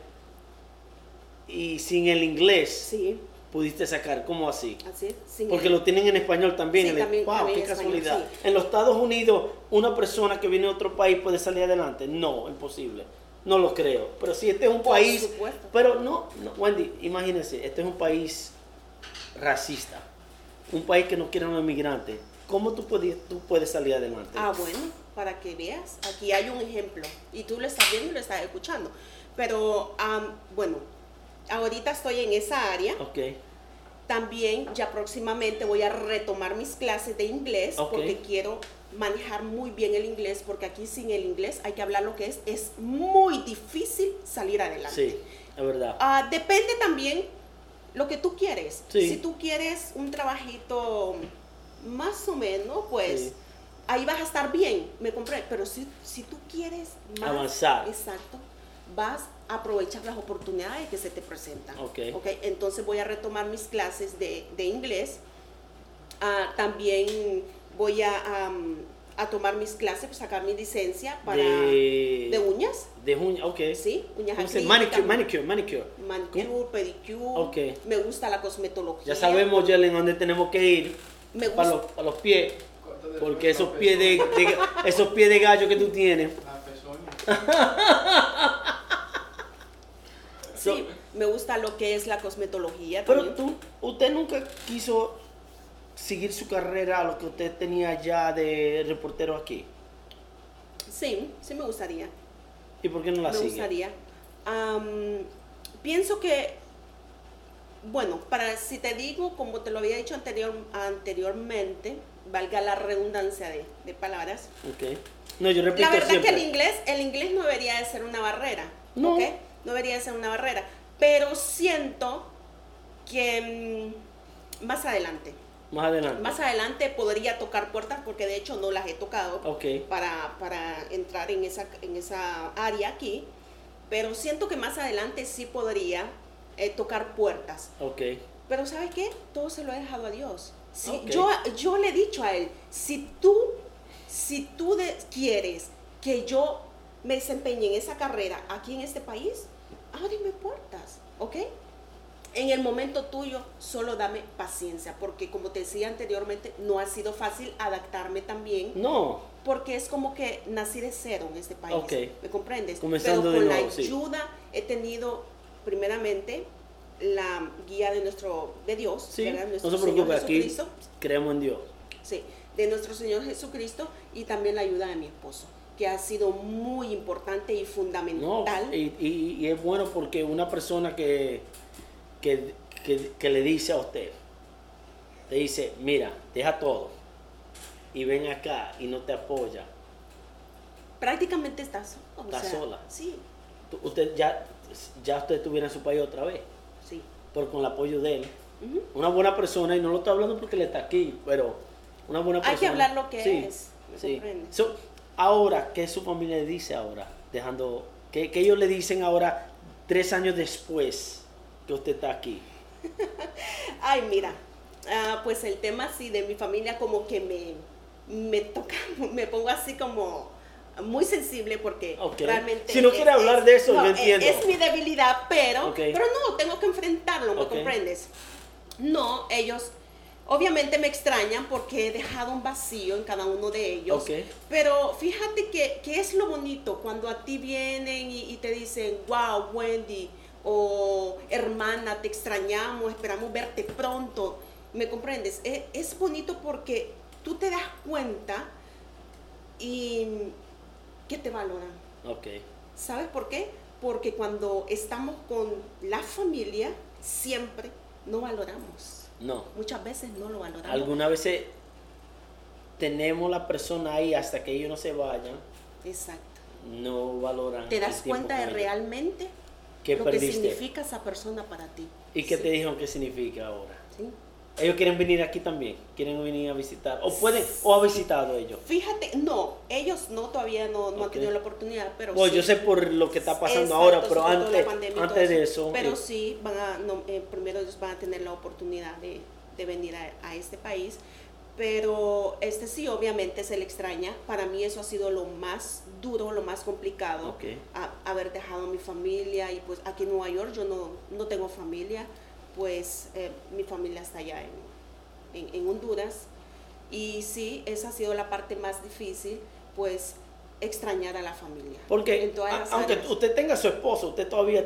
S1: Y sin el inglés
S2: Sí,
S1: pudiste sacar, ¿cómo así?
S2: así es. sin
S1: Porque
S2: el-
S1: lo tienen en español también.
S2: Sí,
S1: en el-
S2: también-
S1: wow,
S2: también
S1: qué
S2: español,
S1: casualidad.
S2: sí.
S1: En los Estados Unidos, una persona que viene de otro país puede salir adelante. No, imposible. No lo creo. Pero si este es un
S2: Por
S1: país.
S2: supuesto.
S1: Pero no, no, Wendy, imagínense, este es un país racista. Un país que no quiere a los inmigrantes. ¿Cómo tú puedes, tú puedes salir adelante?
S2: Ah, bueno, para que veas, aquí hay un ejemplo y tú lo estás viendo y lo estás escuchando. Pero, am, bueno, ahorita estoy en esa área.
S1: Ok,
S2: También ya próximamente voy a retomar mis clases de inglés
S1: Ok.
S2: porque quiero manejar muy bien el inglés porque aquí sin el inglés hay que hablar lo que es. Es muy difícil salir adelante.
S1: sí, es verdad.
S2: Ah, depende también lo que tú quieres.
S1: Sí.
S2: Si tú quieres un trabajito más o menos, pues
S1: Sí.
S2: ahí vas a estar bien, me compré. Pero si, si tú quieres más,
S1: Avanzar.
S2: exacto, vas a aprovechar las oportunidades que se te presentan.
S1: Ok.
S2: Entonces voy a retomar mis clases de, de inglés. Ah, también voy a, a tomar mis clases, pues, sacar mi licencia para
S1: de,
S2: de uñas.
S1: de uña, ok.
S2: Sí, uñas
S1: ¿Cómo se-
S2: acrílicas.
S1: Manicure, manicure, manicure.
S2: Manicure, pedicure.
S1: Ok.
S2: Me gusta la cosmetología.
S1: Ya sabemos, Jelen, dónde tenemos que ir.
S2: Me
S1: Para
S2: gusta.
S1: los, para los pies. Porque esos pies de, de- esos pies de gallo que tú tienes.
S2: Sí, me gusta lo que es la cosmetología
S1: Pero
S2: también.
S1: tú, usted nunca quiso seguir su carrera a lo que usted tenía ya de reportero aquí.
S2: Sí, sí me gustaría.
S1: ¿Y por qué no la
S2: me
S1: sigue?
S2: gustaría. Pienso que, bueno, para si te digo, como te lo había dicho anterior, anteriormente, valga la redundancia de, de palabras,
S1: Ok. No, yo repito
S2: La verdad
S1: siempre.
S2: que el inglés, el inglés no debería de ser una barrera,
S1: No.
S2: ¿ok? No debería de ser una barrera, pero siento que mm, más adelante,
S1: Más adelante.
S2: más adelante podría tocar puertas porque de hecho no las he tocado
S1: Ok.
S2: para, para entrar en esa, en esa área aquí, pero siento que más adelante sí podría eh, tocar puertas.
S1: Ok.
S2: Pero ¿sabes qué? Todo se lo he dejado a Dios. Si,
S1: Ok.
S2: yo, yo le he dicho a él, si tú, si tú de- quieres que yo me desempeñe en esa carrera aquí en este país, ábreme puertas, ¿ok? En el momento tuyo, solo dame paciencia, porque como te decía anteriormente, no ha sido fácil adaptarme también,
S1: No.
S2: porque es como que nací de cero en este país.
S1: Ok.
S2: ¿Me comprendes?
S1: Comenzando
S2: Pero
S1: de
S2: con
S1: nuevo,
S2: la
S1: sí.
S2: ayuda he tenido, primeramente, la guía de nuestro, de Dios,
S1: Sí.
S2: ¿verdad?
S1: No
S2: Nuestro
S1: se preocupe, aquí
S2: Jesucristo.
S1: creemos en Dios.
S2: Sí, de nuestro Señor Jesucristo y también la ayuda de mi esposo, que ha sido muy importante y
S1: No,
S2: fundamental.
S1: y, y- y es bueno porque una persona que, que, que- que le dice a usted, te dice, mira, deja todo y ven acá y no te apoya.
S2: Prácticamente estás o
S1: Está
S2: sea,
S1: sola.
S2: Sí,
S1: Usted ya, ya usted estuviera en su país otra vez,
S2: sí.
S1: pero con el apoyo de él. Una buena persona, y no lo estoy hablando porque él está aquí, pero una buena persona.
S2: Hay que hablar lo que
S1: Sí,
S2: es, ¿me
S1: sí. So, ahora, ¿qué su familia le dice ahora? Dejando, ¿qué, qué ellos le dicen ahora, tres años después que usted está aquí?
S2: Ay, mira, ah, pues el tema así de mi familia como que me, me toca, me pongo así como muy sensible porque
S1: Ok.
S2: realmente...
S1: Si no quiere hablar de eso,
S2: no,
S1: yo
S2: es-
S1: entiendo.
S2: Es, mi debilidad, pero,
S1: Ok.
S2: pero no, tengo que enfrentarlo, ¿me
S1: Ok.
S2: comprendes? No, ellos obviamente me extrañan porque he dejado un vacío en cada uno de ellos. Pero fíjate que, que es lo bonito cuando a ti vienen y, y te dicen, wow, Wendy, o hermana, te extrañamos, esperamos verte pronto. ¿Me comprendes? Es, es bonito porque tú te das cuenta y que te valoran.
S1: Ok.
S2: ¿Sabes por qué? Porque cuando estamos con la familia, siempre no valoramos.
S1: No.
S2: Muchas veces no lo valoramos.
S1: Algunas veces tenemos la persona ahí hasta que ellos no se vayan.
S2: Exacto.
S1: no valoran.
S2: Te das cuenta de
S1: ellos.
S2: realmente
S1: ¿Qué
S2: lo que significa esa persona para ti.
S1: ¿Y qué
S2: Sí,
S1: te dijeron que significa ahora?
S2: sí.
S1: Ellos quieren venir aquí también, quieren venir a visitar, o pueden, o ha visitado ellos.
S2: Fíjate, no, ellos no todavía no, no han tenido la oportunidad, pero
S1: Bueno,
S2: sí.
S1: yo sé por lo que está pasando
S2: Exacto,
S1: ahora, pero antes,
S2: pandemia
S1: antes de eso,
S2: Pero
S1: eh,
S2: sí, van a, no, eh, primero ellos van a tener la oportunidad de, de venir a, a este país. Pero este sí, obviamente se le extraña. Para mí eso ha sido lo más duro, lo más complicado.
S1: Ok.
S2: a- haber dejado a mi familia y pues aquí en Nueva York yo no, no tengo familia. Pues eh, mi familia está allá en, en, en Honduras. Y sí, esa ha sido la parte más difícil, pues extrañar a la familia.
S1: porque
S2: en todas
S1: a-
S2: las
S1: aunque
S2: áreas.
S1: usted tenga a su esposo, usted todavía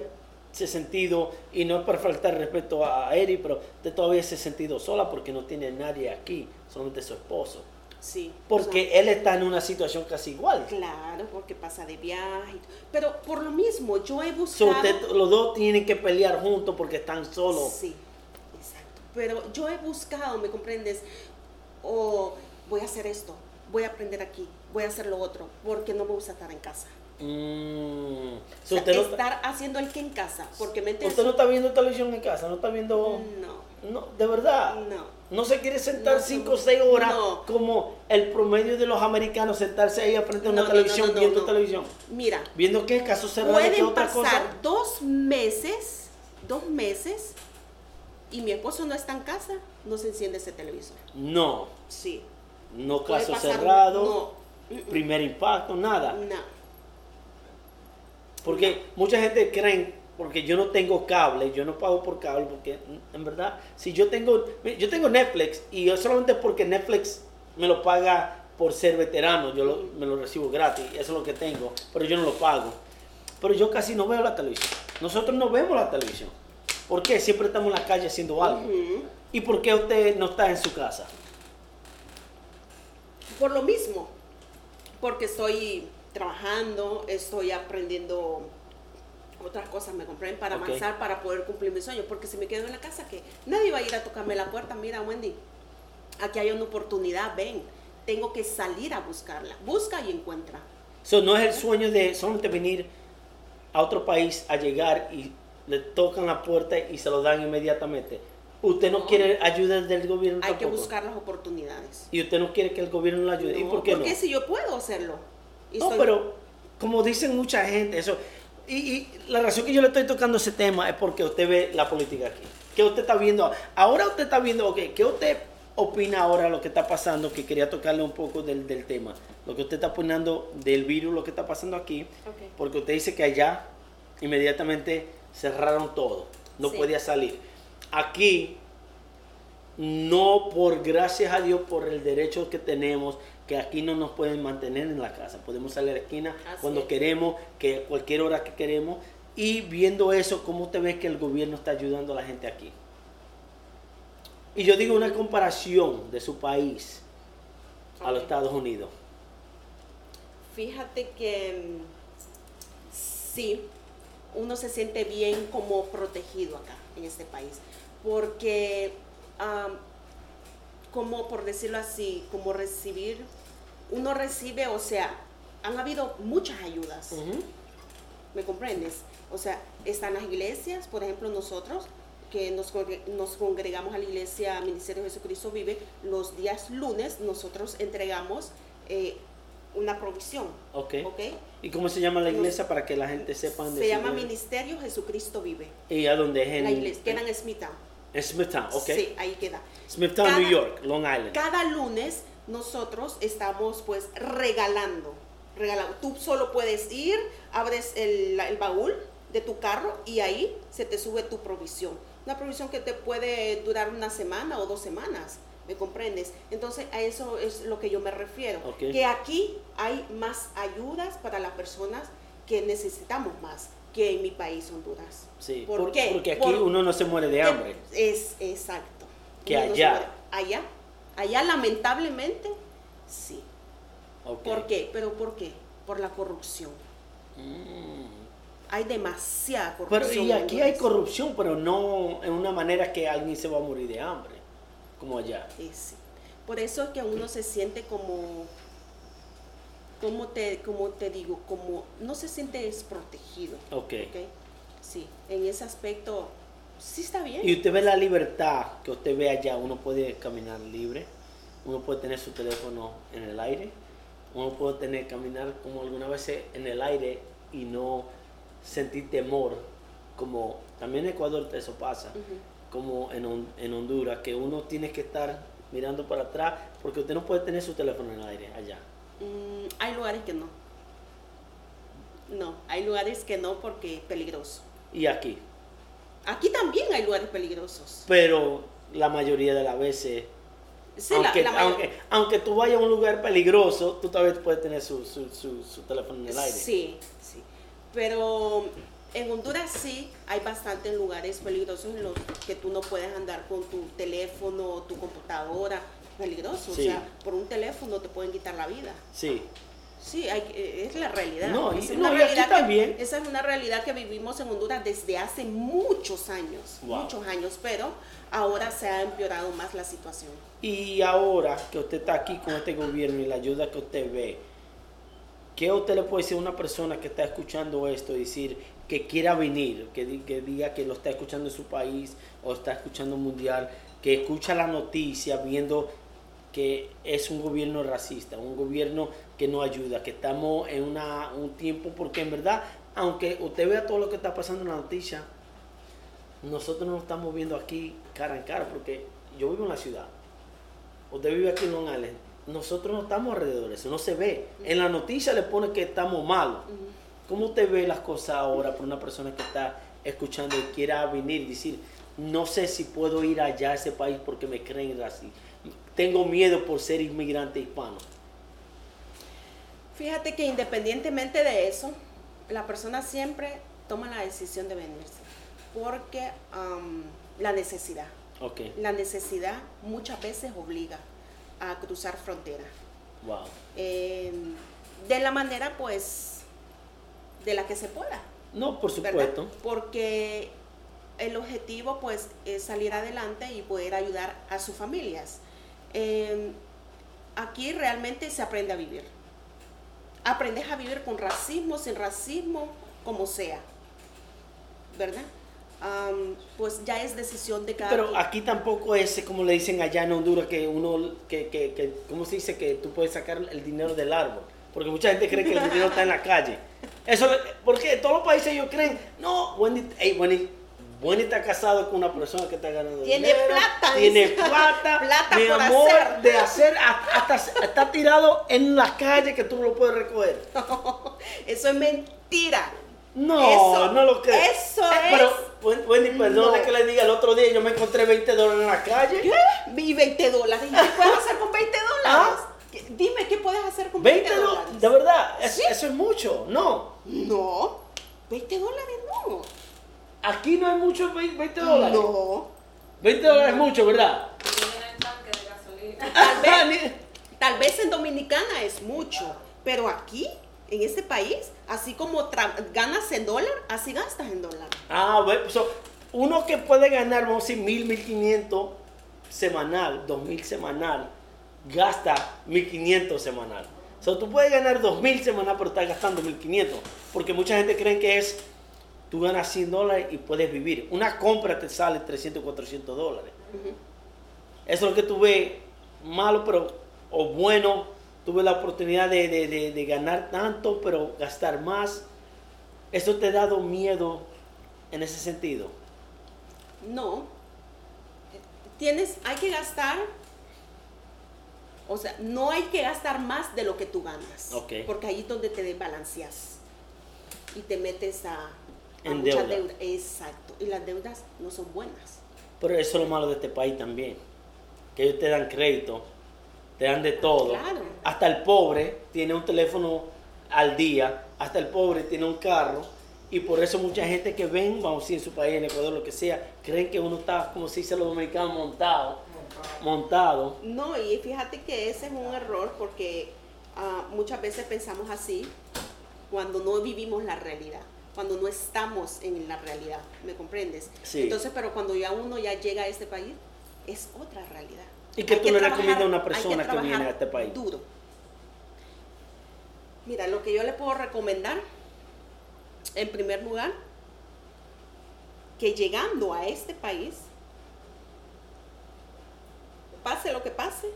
S1: se ha sentido, y no es para faltar respeto a Eri, pero usted todavía se ha sentido sola porque no tiene nadie aquí, solamente su esposo.
S2: Sí.
S1: Porque él está en una situación casi igual.
S2: claro, porque pasa de viaje. Pero por lo mismo, yo he
S1: So,
S2: buscado...
S1: usted- los dos tienen que pelear juntos porque están solos.
S2: Sí, exacto. Pero yo he buscado, ¿me comprendes? O voy a hacer esto, voy a aprender aquí, voy a hacer lo otro, porque no me gusta estar en casa.
S1: Mm.
S2: O
S1: So,
S2: sea,
S1: usted, no,
S2: estar haciendo el que en casa, porque me
S1: usted no está viendo televisión en casa, no está viendo...
S2: No,
S1: No, de verdad.
S2: no.
S1: No se quiere sentar
S2: No,
S1: 5 o 6 horas como el promedio de los americanos, sentarse ahí frente a una televisión viendo televisión.
S2: Mira,
S1: Viendo qué caso cerrado, qué
S2: pueden
S1: otra
S2: pasar
S1: cosa.
S2: dos meses, dos meses, y mi esposo no está en casa, no se enciende ese televisor.
S1: No,
S2: Sí.
S1: no caso
S2: pasar-
S1: cerrado,
S2: No. Mm, mm.
S1: primer impacto, nada.
S2: No.
S1: Porque mucha gente cree, porque yo no tengo cable, yo no pago por cable, porque mm, en verdad, si yo tengo, yo tengo Netflix y yo solamente porque Netflix me lo paga por ser veterano, yo lo- me lo recibo gratis, eso es lo que tengo, pero yo no lo pago. Pero yo casi no veo la televisión. Nosotros no vemos la televisión. ¿Por qué? Siempre estamos en la calle haciendo algo. ¿Y por qué usted no está en su casa?
S2: Por lo mismo, porque estoy trabajando, estoy aprendiendo otras cosas, me comprenden, para avanzar, para poder cumplir mis sueños, porque si me quedo en la casa, que nadie va a ir a tocarme la puerta, mira Wendy, aquí hay una oportunidad, ven, tengo que salir a buscarla, busca y encuentra.
S1: So, no es el sueño de solamente venir a otro país a llegar y le tocan la puerta y se lo dan inmediatamente. Usted no,
S2: No.
S1: quiere ayuda del gobierno
S2: Hay que buscar las oportunidades.
S1: Y usted no quiere que el gobierno le ayude. ¿Y por qué
S2: porque
S1: no?
S2: si yo puedo hacerlo. Y
S1: No,
S2: estoy-
S1: pero como dicen mucha gente, eso. Y, y la razón que yo le estoy tocando ese tema es porque usted ve la política aquí. ¿Qué usted está viendo? Ahora usted está viendo, ok, ¿qué usted opina ahora lo que está pasando? Que quería tocarle un poco del, del tema. Lo que usted está opinando del virus, lo que está pasando aquí. Porque usted dice que allá inmediatamente cerraron todo. No
S2: Sí.
S1: podía salir. Aquí, no por gracias a Dios, por el derecho que tenemos, que aquí no nos pueden mantener en la casa. Podemos salir a la esquina
S2: Así
S1: cuando
S2: es.
S1: queremos, que cualquier hora que queremos. Y viendo eso, ¿cómo usted ve que el gobierno está ayudando a la gente aquí? Y yo digo una comparación de su país a los. Estados Unidos.
S2: Fíjate que sí, uno se siente bien como protegido acá en este país, porque como por decirlo así, como recibir, uno recibe, o sea, han habido muchas ayudas,
S1: Ujú.
S2: ¿me comprendes? O sea, están las iglesias, por ejemplo, nosotros que nos, nos congregamos a la iglesia Ministerio Jesucristo Vive, los días lunes nosotros entregamos eh, una provisión.
S1: Ok.
S2: ¿ok?
S1: ¿Y cómo se llama la iglesia para que la gente sepa dónde
S2: Se llama
S1: vive?
S2: Ministerio Jesucristo Vive.
S1: ¿Y a dónde es? En,
S2: La iglesia queda en Smithtown.
S1: en Smithtown, ok.
S2: Sí, ahí queda.
S1: Smithtown,
S2: Cada-
S1: New York, Long Island.
S2: Cada lunes nosotros estamos pues regalando. regalando. Tú solo puedes ir, abres el, el baúl de tu carro y ahí se te sube tu provisión. Una provisión que te puede durar una semana o dos semanas. ¿Me comprendes? Entonces a eso es lo que yo me refiero.
S1: Ok.
S2: Que aquí hay más ayudas para las personas que necesitamos más que en mi país, Honduras.
S1: Sí,
S2: ¿Por
S1: por-
S2: qué?
S1: porque aquí
S2: Por-
S1: uno no se muere de hambre.
S2: es exacto.
S1: Que
S2: Uno
S1: allá.
S2: Allá. Allá lamentablemente sí. ¿Por qué? ¿Pero por qué? Por la corrupción.
S1: Mm.
S2: Hay demasiada
S1: Pero
S2: corrupción.
S1: y
S2: en
S1: aquí hay corrupción, pero no en una manera que alguien se va a morir de hambre, como allá.
S2: Sí. Por eso es que uno se siente como como te, como te digo, como no se siente desprotegido.
S1: Ok.
S2: ¿ok? Sí, en ese aspecto sí está bien.
S1: Y usted ve la libertad que usted ve allá, uno puede caminar libre, uno puede tener su teléfono en el aire, uno puede tener caminar como algunas veces en el aire y no sentir temor, como también en Ecuador eso pasa, como en, en Honduras, que uno tiene que estar mirando para atrás porque usted no puede tener su teléfono en el aire allá.
S2: Mm, hay lugares que no. No, hay lugares que no porque es peligroso.
S1: Y aquí.
S2: Aquí también hay lugares peligrosos.
S1: Pero la mayoría de las veces
S2: Sí, la-
S1: aunque,
S2: la mayor-
S1: aunque, aunque tú vayas a un lugar peligroso, tú tal vez puedes tener su, su, su, su teléfono en el aire.
S2: Sí, sí. Pero en Honduras sí hay bastantes lugares peligrosos en los que tú no puedes andar con tu teléfono o tu computadora. Peligroso,
S1: Sí.
S2: o sea, por un teléfono te pueden quitar la vida.
S1: Sí.
S2: Sí, hay, eh, es la realidad.
S1: No,
S2: es
S1: no,
S2: una
S1: y aquí
S2: realidad que-
S1: también.
S2: esa es una realidad que vivimos en Honduras desde hace muchos años,
S1: Wow.
S2: muchos años, pero ahora se ha empeorado más la situación.
S1: Y ahora que usted está aquí con este gobierno y la ayuda que usted ve, ¿qué usted le puede decir a una persona que está escuchando esto y decir que quiera venir, que, que diga que lo está escuchando en su país o está escuchando mundial, que escucha la noticia viendo que es un gobierno racista, un gobierno que no ayuda, que estamos en una, un tiempo, porque en verdad, aunque usted vea todo lo que está pasando en la noticia, nosotros nos estamos viendo aquí cara en cara, porque yo vivo en la ciudad, usted vive aquí en Long Island, nosotros no estamos alrededor de eso, no se ve. En la noticia le pone que estamos malos. ¿Cómo usted ve las cosas ahora por una persona que está escuchando y quiera venir y decir, no sé si puedo ir allá a ese país porque me creen así? Tengo miedo por ser inmigrante hispano.
S2: Fíjate que independientemente de eso, la persona siempre toma la decisión de venirse, porque la necesidad, la necesidad muchas veces obliga a cruzar frontera.
S1: wow.
S2: Eh, de la manera, pues, de la que se pueda.
S1: No, por
S2: ¿verdad?
S1: supuesto.
S2: Porque el objetivo, pues, es salir adelante y poder ayudar a sus familias. Eh, aquí realmente se aprende a vivir. Aprendes a vivir con racismo, sin racismo, como sea. ¿Verdad? Pues ya es decisión de cada
S1: Pero
S2: quien.
S1: aquí tampoco es como le dicen allá en Honduras que uno, que, que, que, ¿cómo se dice? Que tú puedes sacar el dinero del árbol. Porque mucha gente cree que el dinero está en la calle. Eso, porque todos los países ellos creen, no, Wendy, hey, Wendy, Wendy está casado con una persona que está ganando
S2: Tiene
S1: dinero,
S2: plata,
S1: tiene plata,
S2: Plata
S1: mi
S2: por
S1: amor,
S2: hacer.
S1: de hacer, hasta, hasta- está tirado en la calle que tú lo puedes recoger.
S2: Eso es mentira.
S1: No,
S2: Eso-
S1: no lo creo.
S2: eso
S1: Eh,
S2: es-
S1: Pero, Wen- Wendy, perdone
S2: No.
S1: que le diga, el otro día yo me encontré 20 dólares en la calle.
S2: ¿Qué? Y 20 dólares. ¿Y qué puedes hacer con 20 dólares?
S1: Ah.
S2: ¿Qué- Dime, ¿qué puedes hacer con 20,
S1: 20
S2: dólares?
S1: dólares, de verdad, es-
S2: ¿Sí?
S1: eso es mucho, no.
S2: No, 20 dólares no.
S1: Aquí no hay mucho 20 dólares.
S2: No.
S1: 20 dólares es mucho, ¿verdad?
S3: Tienen el tanque de gasolina.
S2: Tal vez, tal vez en Dominicana es mucho, pero aquí, en este país, así como ganas en dólar, así gastas en dólar.
S1: Ah, bueno, so, uno que puede ganar, vamos a decir, 1000, 1500 semanal, 2000 semanal, gasta 1500 semanal. O sea, tú puedes ganar 2000 semanal, pero estás gastando 1500. Porque mucha gente cree que es, tú ganas 100 dólares y puedes vivir. Una compra te sale 300, 400 dólares. Eso es lo que tú ves malo, pero, o bueno, tuve la oportunidad de, de- de- de ganar tanto, pero gastar más. ¿Eso te ha dado miedo en ese sentido?
S2: No. Tienes, hay que gastar. O sea, no hay que gastar más de lo que tú ganas. Porque ahí es donde te desbalanceas. Y te metes a, a
S1: En
S2: mucha
S1: deuda.
S2: deuda. Exacto. Y las deudas no son buenas.
S1: Pero eso es lo malo de este país también. Que ellos te dan crédito, te dan de todo.
S2: Claro.
S1: Hasta el pobre tiene un teléfono al día, hasta el pobre tiene un carro. Y por eso mucha gente que ven, vamos a decir en su país, en Ecuador, lo que sea, creen que uno está, como se dice los dominicanos, montado. Montado.
S2: No, y fíjate que ese es un error porque ah, muchas veces pensamos así cuando no vivimos la realidad, cuando no estamos en la realidad, ¿me comprendes?
S1: Sí.
S2: Entonces, pero cuando ya uno ya llega a este país, es otra realidad.
S1: ¿Y qué
S2: Hay
S1: tú
S2: que
S1: le
S2: trabajar-
S1: recomiendas a una persona que viene a este país?
S2: Duro. Mira, lo que yo le puedo recomendar, en primer lugar, que llegando a este país, pase lo que pase,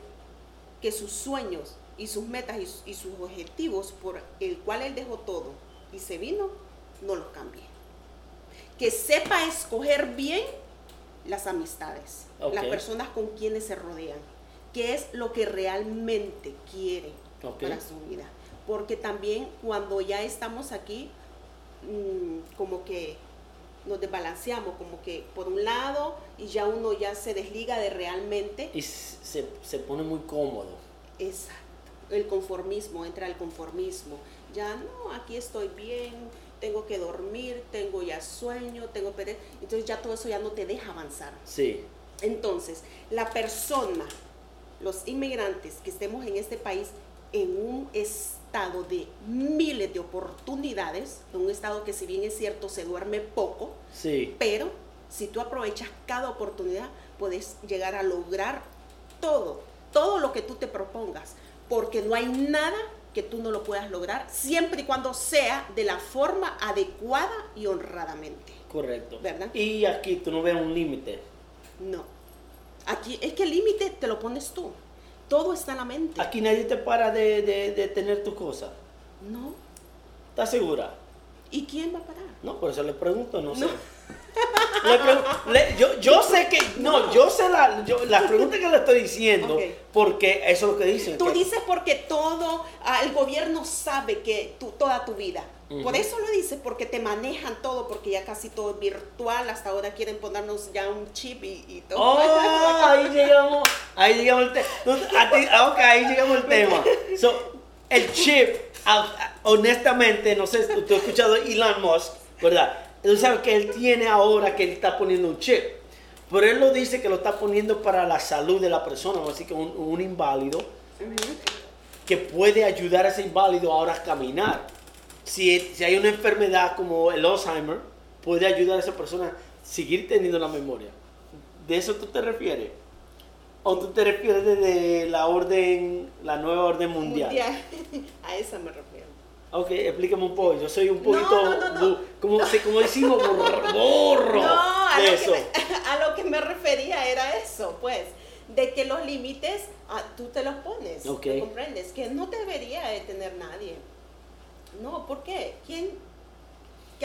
S2: que sus sueños y sus metas y, y sus objetivos por el cual él dejó todo y se vino, no los cambie. Que sepa escoger bien las amistades, las personas con quienes se rodean, qué es lo que realmente quiere para su vida. Porque también cuando ya estamos aquí, mm, como que nos desbalanceamos, como que por un lado y ya uno ya se desliga de realmente
S1: Y se, se pone muy cómodo.
S2: Exacto. El conformismo, entra el conformismo. Ya no, aquí estoy bien, tengo que dormir, tengo ya sueño, tengo pereza. Entonces ya todo eso ya no te deja avanzar.
S1: Sí.
S2: Entonces, la persona, los inmigrantes que estemos en este país en un estado de miles de oportunidades, en un estado que si bien es cierto se duerme poco,
S1: Sí.
S2: pero si tú aprovechas cada oportunidad, puedes llegar a lograr todo, todo lo que tú te propongas, porque no hay nada que tú no lo puedas lograr, siempre y cuando sea de la forma adecuada y honradamente.
S1: Correcto.
S2: ¿Verdad?
S1: Y aquí tú no ves un límite.
S2: No. Aquí es que el límite te lo pones tú. Todo está en la mente.
S1: Aquí nadie te para de, de, de tener tu cosa.
S2: No.
S1: ¿Estás segura?
S2: ¿Y quién va a parar?
S1: No, por eso le pregunto, no sé.
S2: No.
S1: Le le- yo, yo sé que, no, yo sé la, yo, la pregunta que le estoy diciendo,
S2: Ok.
S1: porque eso es lo que dicen.
S2: Tú
S1: que-
S2: dices porque todo, ah, el gobierno sabe que tú, toda tu vida. Por
S1: Ujú.
S2: eso lo dices, porque te manejan todo, porque ya casi todo es virtual, hasta ahora quieren ponernos ya un chip y, y todo.
S1: Oh, ahí llegamos, ahí llegamos el tema. ok, ahí llegamos al tema. So, el chip, ah, ah, honestamente, no sé tú has escuchado Elon Musk, ¿verdad? Tú sabes que él tiene ahora que él está poniendo un chip. Pero él lo dice que lo está poniendo para la salud de la persona, así que un, un inválido que puede ayudar a ese inválido ahora a caminar. Si, si hay una enfermedad como el Alzheimer, puede ayudar a esa persona a seguir teniendo la memoria. ¿De eso tú te refieres? ¿O tú te refieres de la orden, la nueva orden mundial?
S2: Mundial. A esa me refiero.
S1: Ok, explícame un poco. Yo soy un poquito,
S2: no, no,
S1: como, decimos, borro,
S2: No, a
S1: de
S2: lo,
S1: eso.
S2: que me, a lo que me refería era eso, pues, de que los límites ah, tú te los pones,
S1: Ok.
S2: ¿me comprendes? Que no debería de tener nadie. No, ¿por qué? ¿Quién,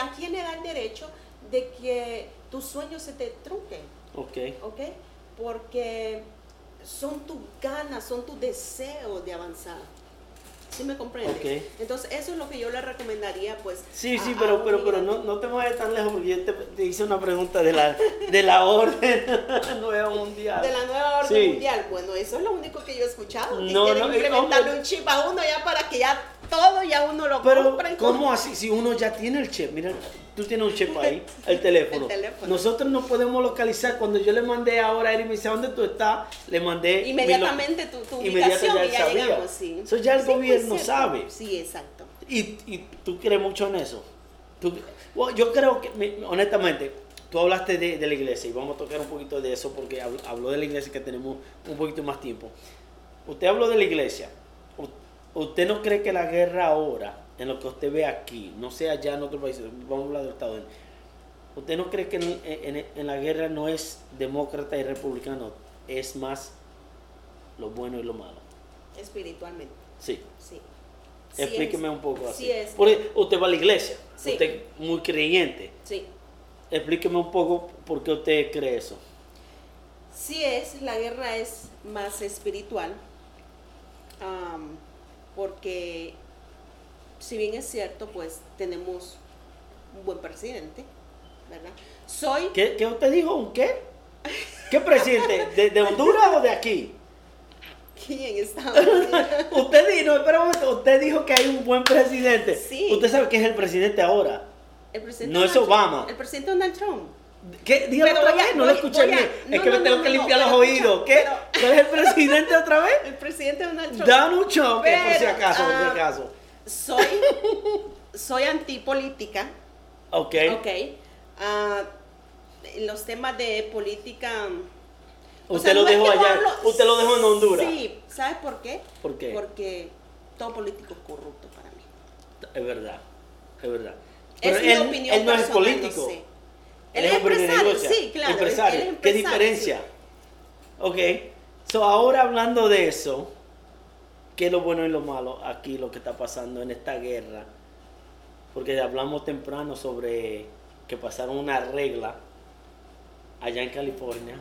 S2: ¿A quién le da el derecho de que tus sueños se te trunquen?
S1: Ok,
S2: ¿Ok? Porque son tus ganas, son tus deseos de avanzar. ¿Sí me comprendes? Entonces, eso es lo que yo le recomendaría, pues.
S1: Sí, sí,
S2: a
S1: pero, pero, pero no, no te vayas tan lejos porque yo te, te hice una pregunta de la, de la orden nueva mundial.
S2: De la nueva orden
S1: Sí.
S2: mundial. Bueno, eso es lo único que yo he escuchado. que
S1: No,
S2: quieren
S1: no, eh,
S2: implementarle
S1: hombre.
S2: un chip a uno ya para que ya todo ya uno lo
S1: Pero,
S2: compre.
S1: ¿cómo así? Si uno ya tiene el chip, mira, tú tienes un chip ahí, el teléfono.
S2: El teléfono.
S1: Nosotros no podemos localizar. Cuando yo le mandé ahora a y me dice, ¿dónde tú estás? Le mandé. mi
S2: Inmediatamente tu, tu
S1: Inmediato
S2: ubicación
S1: ya
S2: y ya
S1: sabía.
S2: llegamos, sí.
S1: Eso ya el
S2: Sí, pues,
S1: gobierno sabe.
S2: Sí, exacto.
S1: ¿Y, y tú crees mucho en eso? Tú- bueno, yo creo que, mi- honestamente, tú hablaste de, de la iglesia y vamos a tocar un poquito de eso porque habl- habló de la iglesia que tenemos un poquito más tiempo. Usted habló de la iglesia. ¿Usted no cree que la guerra ahora, en lo que usted ve aquí, no sea allá en otro país, vamos a hablar de Estados Unidos, ¿usted no cree que en, en- en la guerra no es demócrata y republicano, es más lo bueno y lo malo?
S2: Espiritualmente,
S1: Sí.
S2: sí. Sí
S1: Explíqueme
S2: es.
S1: un poco así.
S2: Sí es.
S1: Porque usted va a la iglesia,
S2: Sí.
S1: usted es muy creyente.
S2: Sí.
S1: Explíqueme un poco por qué usted cree eso.
S2: Sí es, la guerra es más espiritual, am, porque si bien es cierto, pues tenemos un buen presidente, ¿verdad? Soy,
S1: ¿Qué, qué usted dijo? ¿Un qué? ¿Qué presidente? ¿De, de Honduras o de aquí?
S2: aquí en Estados Unidos,
S1: Usted dijo, no, espera un momento, usted dijo que hay un buen presidente.
S2: Sí.
S1: Usted sabe que es el presidente ahora.
S2: el presidente
S1: No es
S2: Donald Trump-
S1: Obama.
S2: el presidente Donald Trump.
S1: ¿Qué? Dígalo
S2: Pero
S1: otra vez, no lo escuché bien. es
S2: no,
S1: que me tengo
S2: no,
S1: que limpiar los oídos. ¿Qué? ¿Cuál es el presidente otra vez?
S2: El presidente Donald Trump.
S1: Donald Trump, por si acaso, por si
S2: ah,
S1: acaso.
S2: Soy, soy antipolítica,
S1: Ok.
S2: ok. Ah, los temas de política. o
S1: Usted
S2: sea,
S1: lo dejó allá,
S2: hablo-
S1: usted lo dejó en Honduras.
S2: Sí, ¿sabes por qué?
S1: ¿Por qué?
S2: Porque todo político es corrupto para mí.
S1: Es verdad, es verdad.
S2: Es mi opinión
S1: él no es político.
S2: sé.
S1: Él
S2: Él
S1: es
S2: empresario,
S1: negocio.
S2: sí, claro,
S1: Empresario.
S2: él es
S1: ¿Qué diferencia? Ok. So, ahora hablando de eso, ¿qué es lo bueno y lo malo aquí, lo que está pasando en esta guerra? Porque hablamos temprano sobre que pasaron una regla allá en California,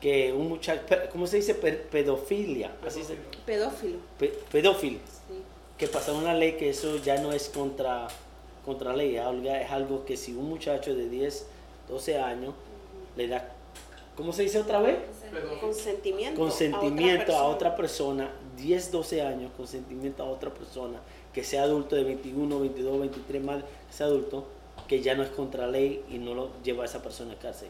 S1: que un muchacho, ¿cómo se dice? Pe- Pedofilia. Así se,
S2: Pedófilo.
S1: pe- pedófilo.
S2: sí.
S1: Que pasaron una ley que eso ya no es contra, contra ley, es algo- que si un muchacho de 10, 12 años le da, ¿cómo se dice otra vez?
S2: Consentimiento.
S1: consentimiento a otra,
S2: persona.
S1: persona, 10, 12 años, consentimiento a otra persona, que sea adulto de 21, 22, 23 más, que sea adulto, que ya no es contra ley y no lo lleva a esa persona a cárcel.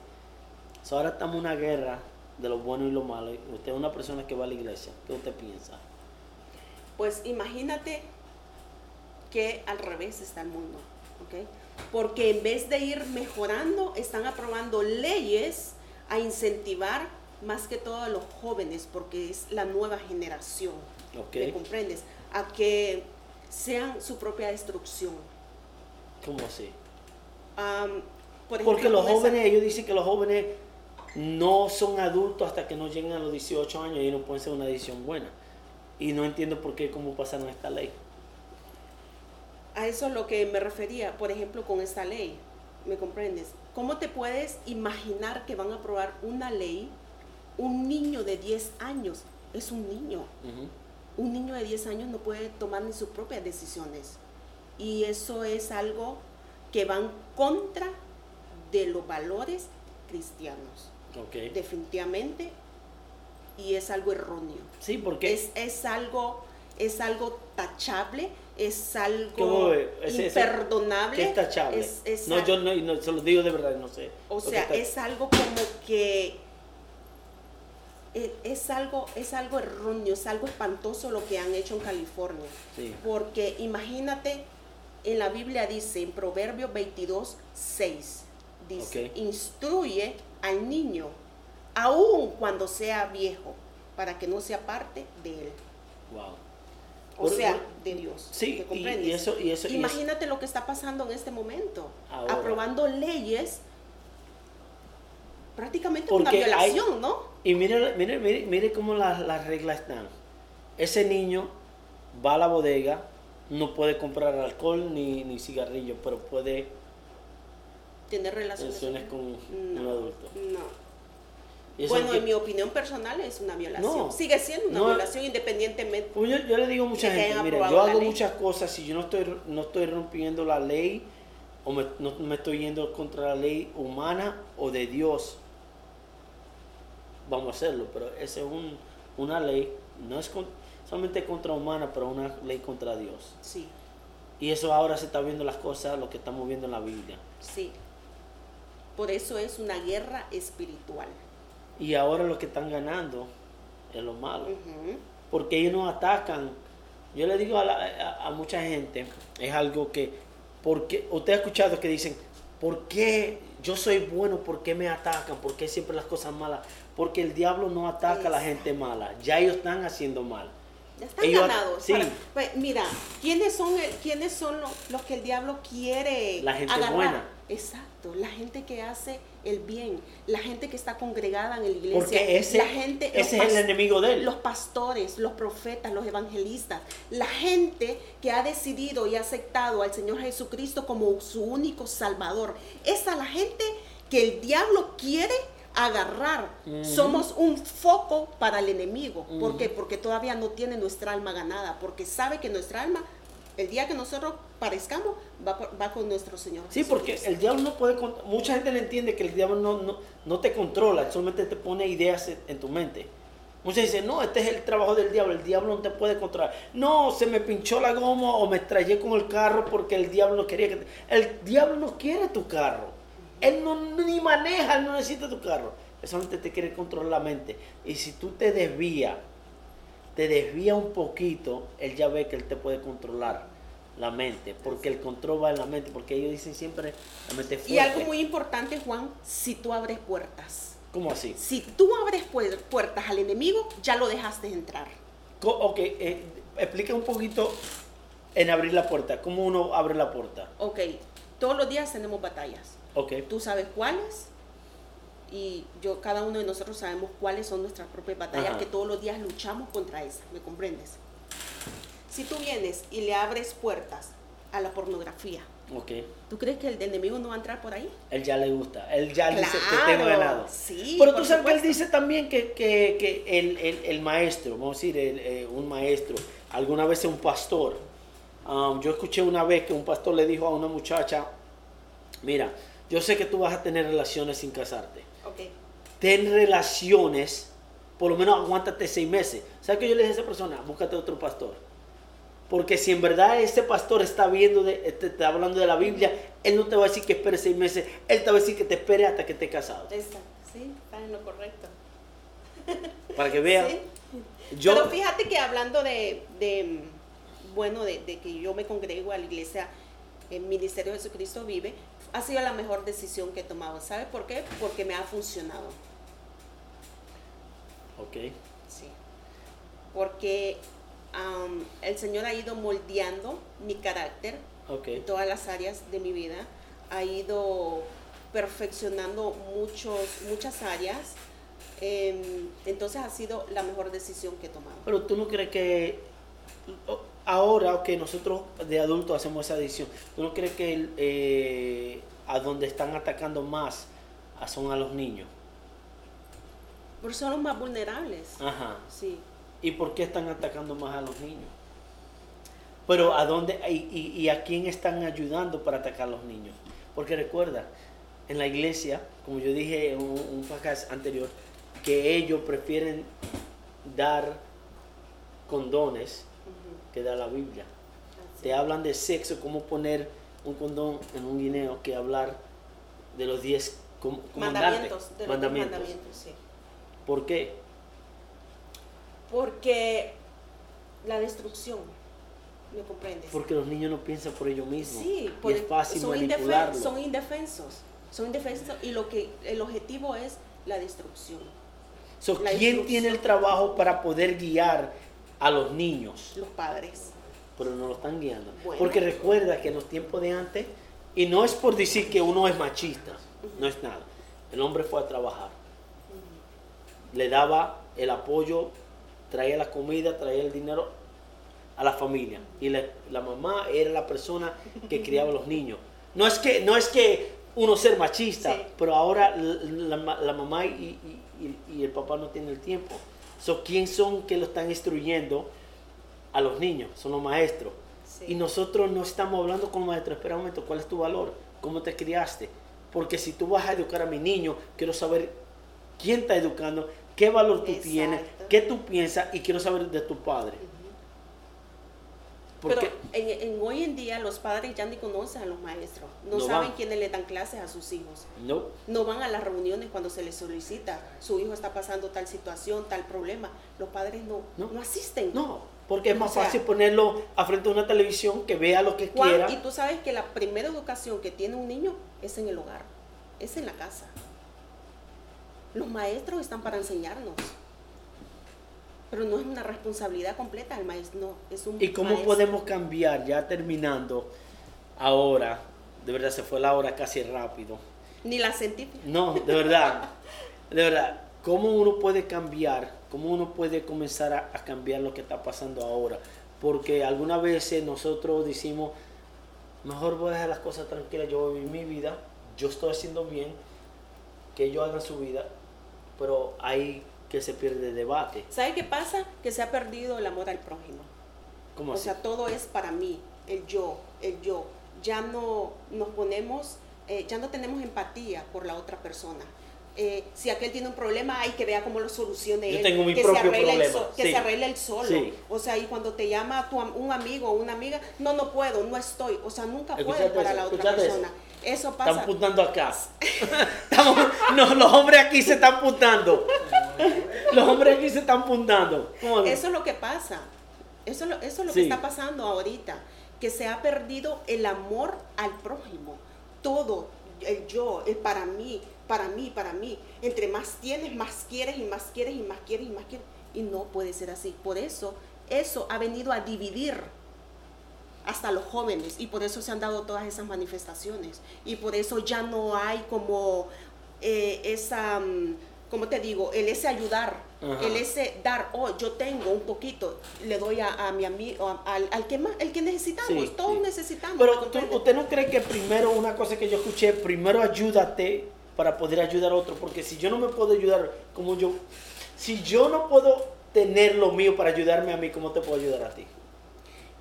S1: So, ahora estamos en una guerra de lo bueno y lo malo. y Usted es una persona que va a la iglesia, ¿qué usted piensa?
S2: Pues imagínate que al revés está el mundo, ¿ok? Porque en vez de ir mejorando, están aprobando leyes a incentivar más que todo a los jóvenes, porque es la nueva generación,
S1: ¿Ok?
S2: ¿me comprendes? A que sean su propia destrucción.
S1: ¿Cómo así?
S2: Am, por ejemplo,
S1: Porque los
S2: esa-
S1: jóvenes, ellos dicen que los jóvenes no son adultos hasta que no lleguen a los 18 años y no pueden ser una decisión buena. Y no entiendo por qué, cómo pasaron esta ley.
S2: A eso es lo que me refería, por ejemplo, con esta ley. ¿Me comprendes? ¿Cómo te puedes imaginar que van a aprobar una ley? Un niño de 10 años es un niño. Un niño de 10 años no puede tomar ni sus propias decisiones. Y eso es algo que va en contra de los valores cristianos. Definitivamente. Y es algo erróneo.
S1: Sí, porque
S2: Es, es algo es algo tachable, es
S1: ¿Cómo
S2: algo?
S1: Es-
S2: imperdonable.
S1: ¿qué es
S2: es- es
S1: no, yo no, no, se lo digo de verdad, no sé.
S2: o sea, es algo como que e- es algo, es algo erróneo, es algo espantoso lo que han hecho en California.
S1: Sí.
S2: Porque imagínate, en la Biblia dice, en Proverbios 22, 6, dice, instruye al niño, aun cuando sea viejo, para que no sea parte de él.
S1: Wow.
S2: O
S1: Por-
S2: sea, de Dios.
S1: Sí,
S2: ¿me
S1: y- eso- y eso-
S2: Imagínate lo que está pasando en este momento.
S1: Ahora.
S2: Aprobando leyes prácticamente
S1: Porque
S2: una
S1: hay-
S2: violación, ¿no?
S1: Y mire, mire, mire, mire cómo las, las reglas están. Ese niño va a la bodega, no puede comprar alcohol ni, ni cigarrillos, pero puede
S2: Tener relaciones,
S1: relaciones con un adulto.
S2: No. Bueno,
S1: que-
S2: en mi opinión personal es una violación.
S1: No.
S2: Sigue siendo una
S1: No.
S2: violación independientemente.
S1: Pues yo, yo le digo a mucha gente, mira, yo hago
S2: ley.
S1: muchas cosas, si yo no estoy, no estoy rompiendo la ley o me, no me estoy yendo contra la ley humana o de Dios, vamos a hacerlo, pero esa es un- una ley, no es con- solamente contra humana, pero una ley contra Dios.
S2: Sí,
S1: Y eso ahora se está viendo las cosas, lo que estamos viendo en la Biblia.
S2: sí. Por eso es una guerra espiritual.
S1: Y ahora lo que están ganando es lo malo. Porque ellos nos atacan. Yo le digo a, la- a- a mucha gente, es algo que, porque usted ha escuchado que dicen, ¿por qué yo soy bueno? ¿Por qué me atacan? ¿Por qué siempre las cosas malas? Porque el diablo no ataca a la gente mala, ya ellos están haciendo mal.
S2: Ya están
S1: Ellos-
S2: ganados.
S1: sí.
S2: Para- pues, mira, ¿quiénes son, el- quiénes son los, los que el diablo quiere
S1: La gente
S2: agarrar?
S1: buena.
S2: Exacto, la gente que hace el bien, la gente que está congregada en la iglesia,
S1: Porque ese,
S2: la gente,
S1: ese es el enemigo de él.
S2: los pastores, los profetas, los evangelistas, la gente que ha decidido y ha aceptado al Señor Jesucristo como su único salvador. Esa es la gente que el diablo quiere agarrar. Somos un foco para el enemigo. ¿Por
S1: Ujú.
S2: qué? Porque todavía no tiene nuestra alma ganada, porque sabe que nuestra alma, el día que nosotros parezcamos, va, va con nuestro Señor.
S1: Sí, porque el diablo no puede, mucha gente no entiende que el diablo no, no, no te controla, solamente te pone ideas en, en tu mente. Muchos dicen, no, este es el trabajo del diablo, el diablo no te puede controlar. No, se me pinchó la goma o me estrellé con el carro porque el diablo no quería que... te- El diablo no quiere tu carro. Él no, ni maneja, él no necesita tu carro. Él solamente te quiere controlar la mente. Y si tú te desvías, te desvía un poquito, él ya ve que él te puede controlar la mente, porque el control va en la mente, porque ellos dicen siempre la mente fuerte.
S2: Y algo muy importante, Juan, si tú abres puertas.
S1: ¿Cómo así?
S2: Si tú abres puer- puertas al enemigo, ya lo dejaste entrar.
S1: Ok, eh, explica un poquito En abrir la puerta. ¿Cómo uno abre la puerta?
S2: Ok, todos los días tenemos batallas.
S1: Ok.
S2: Tú sabes cuáles y yo, cada uno de nosotros sabemos cuáles son nuestras propias batallas
S1: Ajá.
S2: que todos los días luchamos contra esas, ¿me comprendes? Si tú vienes y le abres puertas a la pornografía,
S1: Ok.
S2: ¿tú crees que el enemigo no va a entrar por ahí?
S1: Él ya le gusta. Él ya dice que tengo ganado.
S2: sí,
S1: Pero tú sabes que él dice también que, que- que el, el- el maestro, vamos a decir, el, eh, un maestro, alguna vez un pastor. um, yo escuché una vez que un pastor le dijo a una muchacha, mira, yo sé que tú vas a tener relaciones sin casarte.
S2: Ok,
S1: Ten relaciones, por lo menos aguántate seis meses. ¿Sabes qué yo le dije a esa persona? Búscate otro pastor. Porque si en verdad ese pastor está viendo, de, te está hablando de la Biblia, él no te va a decir que espere seis meses, él te va a decir que te espere hasta que estés casado.
S2: exacto, sí, está en lo correcto.
S1: Para que vean.
S2: Sí.
S1: Yo,
S2: Pero fíjate que hablando de, de, bueno, de, de que yo me congrego a la iglesia, el Ministerio de Jesucristo vive, ha sido la mejor decisión que he tomado. ¿Sabe por qué? Porque me ha funcionado.
S1: Ok.
S2: Sí. Porque am, el Señor ha ido moldeando mi carácter
S1: Ok.
S2: en todas las áreas de mi vida, ha ido perfeccionando muchos, muchas áreas. em, entonces ha sido la mejor decisión que he tomado.
S1: Pero tú no crees que ahora que nosotros de adultos hacemos esa decisión, ¿tú no crees que el, eh, a donde están atacando más son a los niños?
S2: Porque son los más vulnerables.
S1: Ajá.
S2: Sí.
S1: ¿Y por qué están atacando más a los niños? Pero a dónde y, y- y a quién están ayudando para atacar a los niños? Porque recuerda, en la iglesia, como yo dije en un, un podcast anterior, que ellos prefieren dar condones. Que dar la Biblia.
S2: Así.
S1: Te hablan de sexo, cómo poner un condón en un guineo, que hablar de los 10 com- comandantes,
S2: mandamientos, de los diez
S1: mandamientos.
S2: mandamientos, sí.
S1: ¿Por qué?
S2: Porque la destrucción, ¿me comprendes?
S1: Porque los niños no piensan por ellos mismos.
S2: sí,
S1: y es fácil
S2: son, indefen- son indefensos, son indefensos y lo que el objetivo es la destrucción.
S1: So, ¿Quién tiene el trabajo para poder guiar a los niños?
S2: Los padres.
S1: Pero no lo están guiando.
S2: Bueno.
S1: Porque recuerda que en los tiempos de antes, y no es por decir que uno es machista, no es nada. El hombre fue a trabajar. Le daba el apoyo, traía la comida, traía el dinero a la familia. Y la, la mamá era la persona que criaba a los niños. No es que, no es que uno ser machista,
S2: Sí.
S1: pero ahora la, la- la mamá y, y- y- y el papá no tienen el tiempo. So, ¿Quién son que lo están instruyendo a los niños? Son los maestros.
S2: Sí.
S1: Y nosotros no estamos hablando con los maestros. Espera un momento, ¿cuál es tu valor? ¿Cómo te criaste? Porque si tú vas a educar a mi niño, quiero saber quién está educando, qué valor tú
S2: Exacto.
S1: tienes, qué tú piensas y quiero saber de tu padre. Porque
S2: Pero en, en hoy en día los padres ya ni conocen a los maestros, no,
S1: No
S2: saben
S1: van.
S2: quiénes le dan clases a sus hijos.
S1: no,
S2: No van a las reuniones cuando se les solicita, su hijo está pasando tal situación, tal problema. Los padres no,
S1: No.
S2: no. asisten.
S1: no, porque es más
S2: O sea,
S1: fácil ponerlo a frente de una televisión que vea lo que
S2: Juan,
S1: quiera.
S2: y tú sabes que la primera educación que tiene un niño es en el hogar, es en la casa. Los maestros están para enseñarnos, pero no es una responsabilidad completa del maestro, no, es un
S1: ¿Y cómo
S2: maestro.
S1: podemos cambiar, ya terminando, ahora, de verdad se fue la hora casi rápido.
S2: Ni la sentí.
S1: No, de verdad, de verdad, ¿cómo uno puede cambiar? ¿Cómo uno puede comenzar a, a cambiar lo que está pasando ahora? Porque algunas veces nosotros decimos, mejor voy a dejar las cosas tranquilas, yo voy a vivir mi vida, yo estoy haciendo bien, que ellos hagan su vida, pero hay que se pierde el debate.
S2: ¿Sabe qué pasa? Que se ha perdido el amor al prójimo.
S1: ¿Cómo
S2: O
S1: así?
S2: sea, todo es para mí, el yo, el yo. Ya no nos ponemos, eh, ya no tenemos empatía por la otra persona. Eh, si aquel tiene un problema, hay que vea cómo lo solucione
S1: Yo
S2: él.
S1: tengo mi
S2: que
S1: propio
S2: se
S1: problema,
S2: El so- que
S1: sí.
S2: se arregle el solo.
S1: Sí.
S2: O sea, y cuando te llama tu, am- un amigo o una amiga, no, no puedo, no estoy. O sea, nunca
S1: ¿Escuchaste
S2: puedes para la otra
S1: ¿Escuchaste eso?
S2: Eso
S1: Están
S2: pasa.
S1: apuntando acá. Estamos- no, los hombres aquí se están apuntando. Los hombres aquí se están apuntando. ¿Cómo?
S2: Eso es lo que pasa. Eso es lo, eso es lo
S1: Sí.
S2: que está pasando ahorita. Que se ha perdido el amor al prójimo. Todo, el yo, el para mí, para mí, para mí. Entre más tienes, más quieres y más quieres y más quieres y más quieres. Y no puede ser así. Por eso, eso ha venido a dividir. Hasta los jóvenes, y por eso se han dado todas esas manifestaciones, y por eso ya no hay como eh, esa, mm, ¿cómo te digo? El ese ayudar,
S1: Ajá.
S2: el ese dar, oh, yo tengo un poquito, le doy a, a mi amigo, a- al, al que más, el que necesitamos,
S1: Sí,
S2: todos
S1: sí.
S2: necesitamos.
S1: Pero
S2: ¿me
S1: tú- usted no cree que primero, una cosa que yo escuché, primero ayúdate para poder ayudar a otro, porque si yo no me puedo ayudar como yo, si yo no puedo tener lo mío para ayudarme a mí, ¿cómo te puedo ayudar a ti?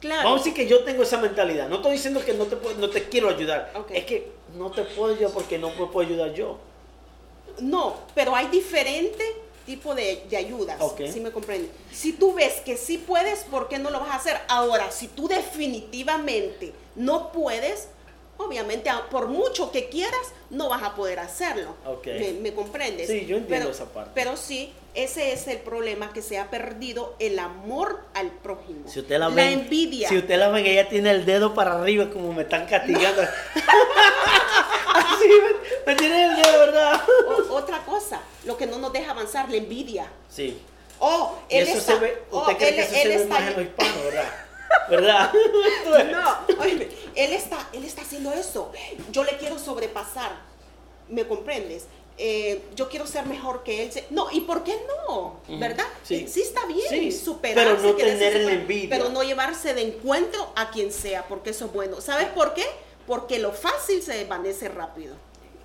S2: Claro.
S1: Vamos a decir que yo tengo esa mentalidad. No estoy diciendo que no te, puedo- no te quiero ayudar. Es que no te puedo ayudar porque no me puedo ayudar yo.
S2: No, pero hay diferentes tipos de, de ayudas,
S1: Ok.
S2: si me comprende. Si tú ves que sí puedes, ¿por qué no lo vas a hacer? Ahora, si tú definitivamente no puedes, obviamente, por mucho que quieras, no vas a poder hacerlo.
S1: Ok.
S2: ¿Me, me comprendes?
S1: Sí, yo entiendo
S2: Pero-
S1: esa parte.
S2: Pero sí, ese es el problema, que se ha perdido el amor al prójimo.
S1: Si usted la ve,
S2: envidia.
S1: si usted la ve, ella tiene el dedo para arriba como me están castigando. Así me, me tiene el dedo, ¿verdad?
S2: O- otra cosa, lo que no nos deja avanzar, la envidia.
S1: Sí.
S2: Oh, él
S1: eso
S2: está,
S1: se ve,
S2: oh,
S1: usted cree
S2: él-
S1: que eso
S2: él
S1: se ve
S2: está
S1: más en los hispanos, ¿verdad? ¿Verdad?
S2: No, óyeme, él está, él está haciendo eso. Yo le quiero sobrepasar. ¿Me comprendes? Eh, yo quiero ser mejor que él. No, ¿y por qué no? ¿Verdad?
S1: sí.
S2: Sí, está bien
S1: Sí,
S2: superarse,
S1: pero no tener la
S2: superar,
S1: envidia.
S2: Pero no llevarse de encuentro a quien sea, porque eso es bueno. ¿Sabes por qué? Porque lo fácil se desvanece rápido.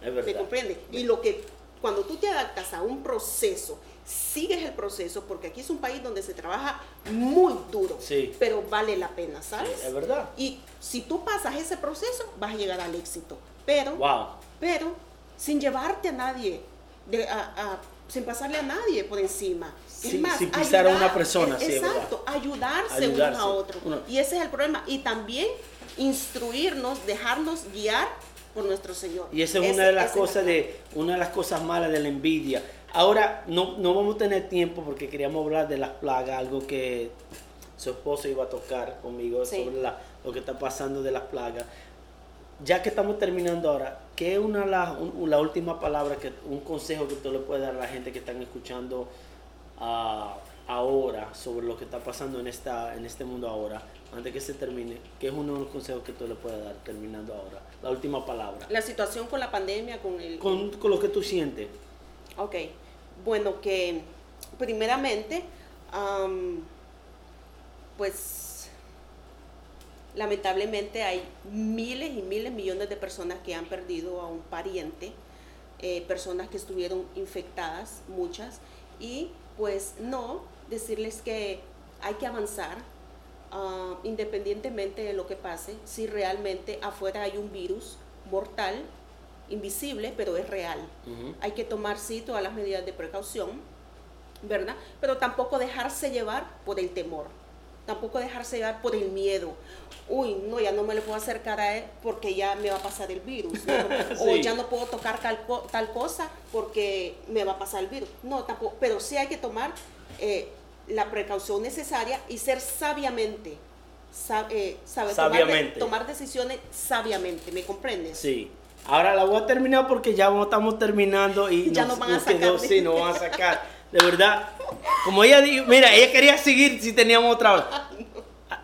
S1: Es
S2: ¿Me
S1: verdad.
S2: comprende? Y lo que, cuando tú te adaptas a un proceso, sigues el proceso, porque aquí es un país donde se trabaja muy duro,
S1: Sí.
S2: pero vale la pena, ¿sabes?
S1: Es verdad.
S2: Y si tú pasas ese proceso, vas a llegar al éxito. Pero,
S1: Wow.
S2: pero, sin llevarte a nadie, de- a- a- sin pasarle a nadie por encima. Es
S1: Sí,
S2: más,
S1: sin pisar a una persona,
S2: eh,
S1: sí, es verdad.
S2: Exacto, ayudarse,
S1: Ayudarse.
S2: uno a otro.
S1: Uno-
S2: Y ese es el problema. Y también instruirnos, dejarnos guiar por nuestro Señor.
S1: Y esa es
S2: Ese-
S1: una de las cosas de una de las cosas malas de la envidia. Ahora no, no vamos a tener tiempo porque queríamos hablar de las plagas, algo que su esposo iba a tocar conmigo
S2: Sí.
S1: sobre la- lo que está pasando de las plagas. Ya que estamos terminando ahora, ¿qué es una un- la última palabra que un consejo que tú le puedes dar a la gente que están escuchando ah, ahora sobre lo que está pasando en esta en este mundo ahora antes que se termine? ¿Qué es uno de los consejos que tú le puedes dar terminando ahora? La última palabra
S2: La situación con la pandemia, con el...
S1: con, con lo que tú sientes.
S2: Ok, bueno, que primeramente, am, pues lamentablemente hay miles y miles, millones de personas que han perdido a un pariente, eh, personas que estuvieron infectadas, muchas, y pues no, decirles que hay que avanzar, ah, independientemente de lo que pase, si realmente afuera hay un virus mortal, invisible, pero es real. Hay que tomar sí todas las medidas de precaución, ¿verdad? Pero tampoco dejarse llevar por el temor, tampoco dejarse llevar por el miedo. Uy, no, ya no me le puedo acercar a él porque ya me va a pasar el virus. ¿no? O ya no puedo tocar tal, tal cosa porque me va a pasar el virus. No, tampoco, pero sí hay que tomar eh, la precaución necesaria y ser sabiamente. sa- eh, sabe,
S1: Sabiamente.
S2: tomar decisiones sabiamente, ¿me comprendes?
S1: Sí. Ahora la voy a terminar porque ya estamos terminando y
S2: Ya nos van a sacar.
S1: sí, nos van a sacar. De verdad. Como ella dijo, mira, ella quería seguir si teníamos otra vez.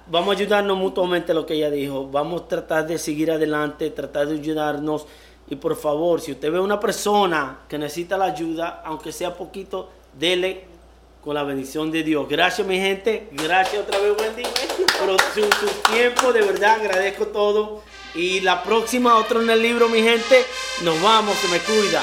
S1: Vamos a ayudarnos mutuamente lo que ella dijo. Vamos a tratar de seguir adelante, tratar de ayudarnos. Y por favor, si usted ve una persona que necesita la ayuda, aunque sea poquito, dele con la bendición de Dios. Gracias, mi gente. Gracias otra vez, Wendy, por su, su tiempo. De verdad, agradezco todo. Y la próxima, otro en el libro, mi gente. Nos vamos, se me cuida.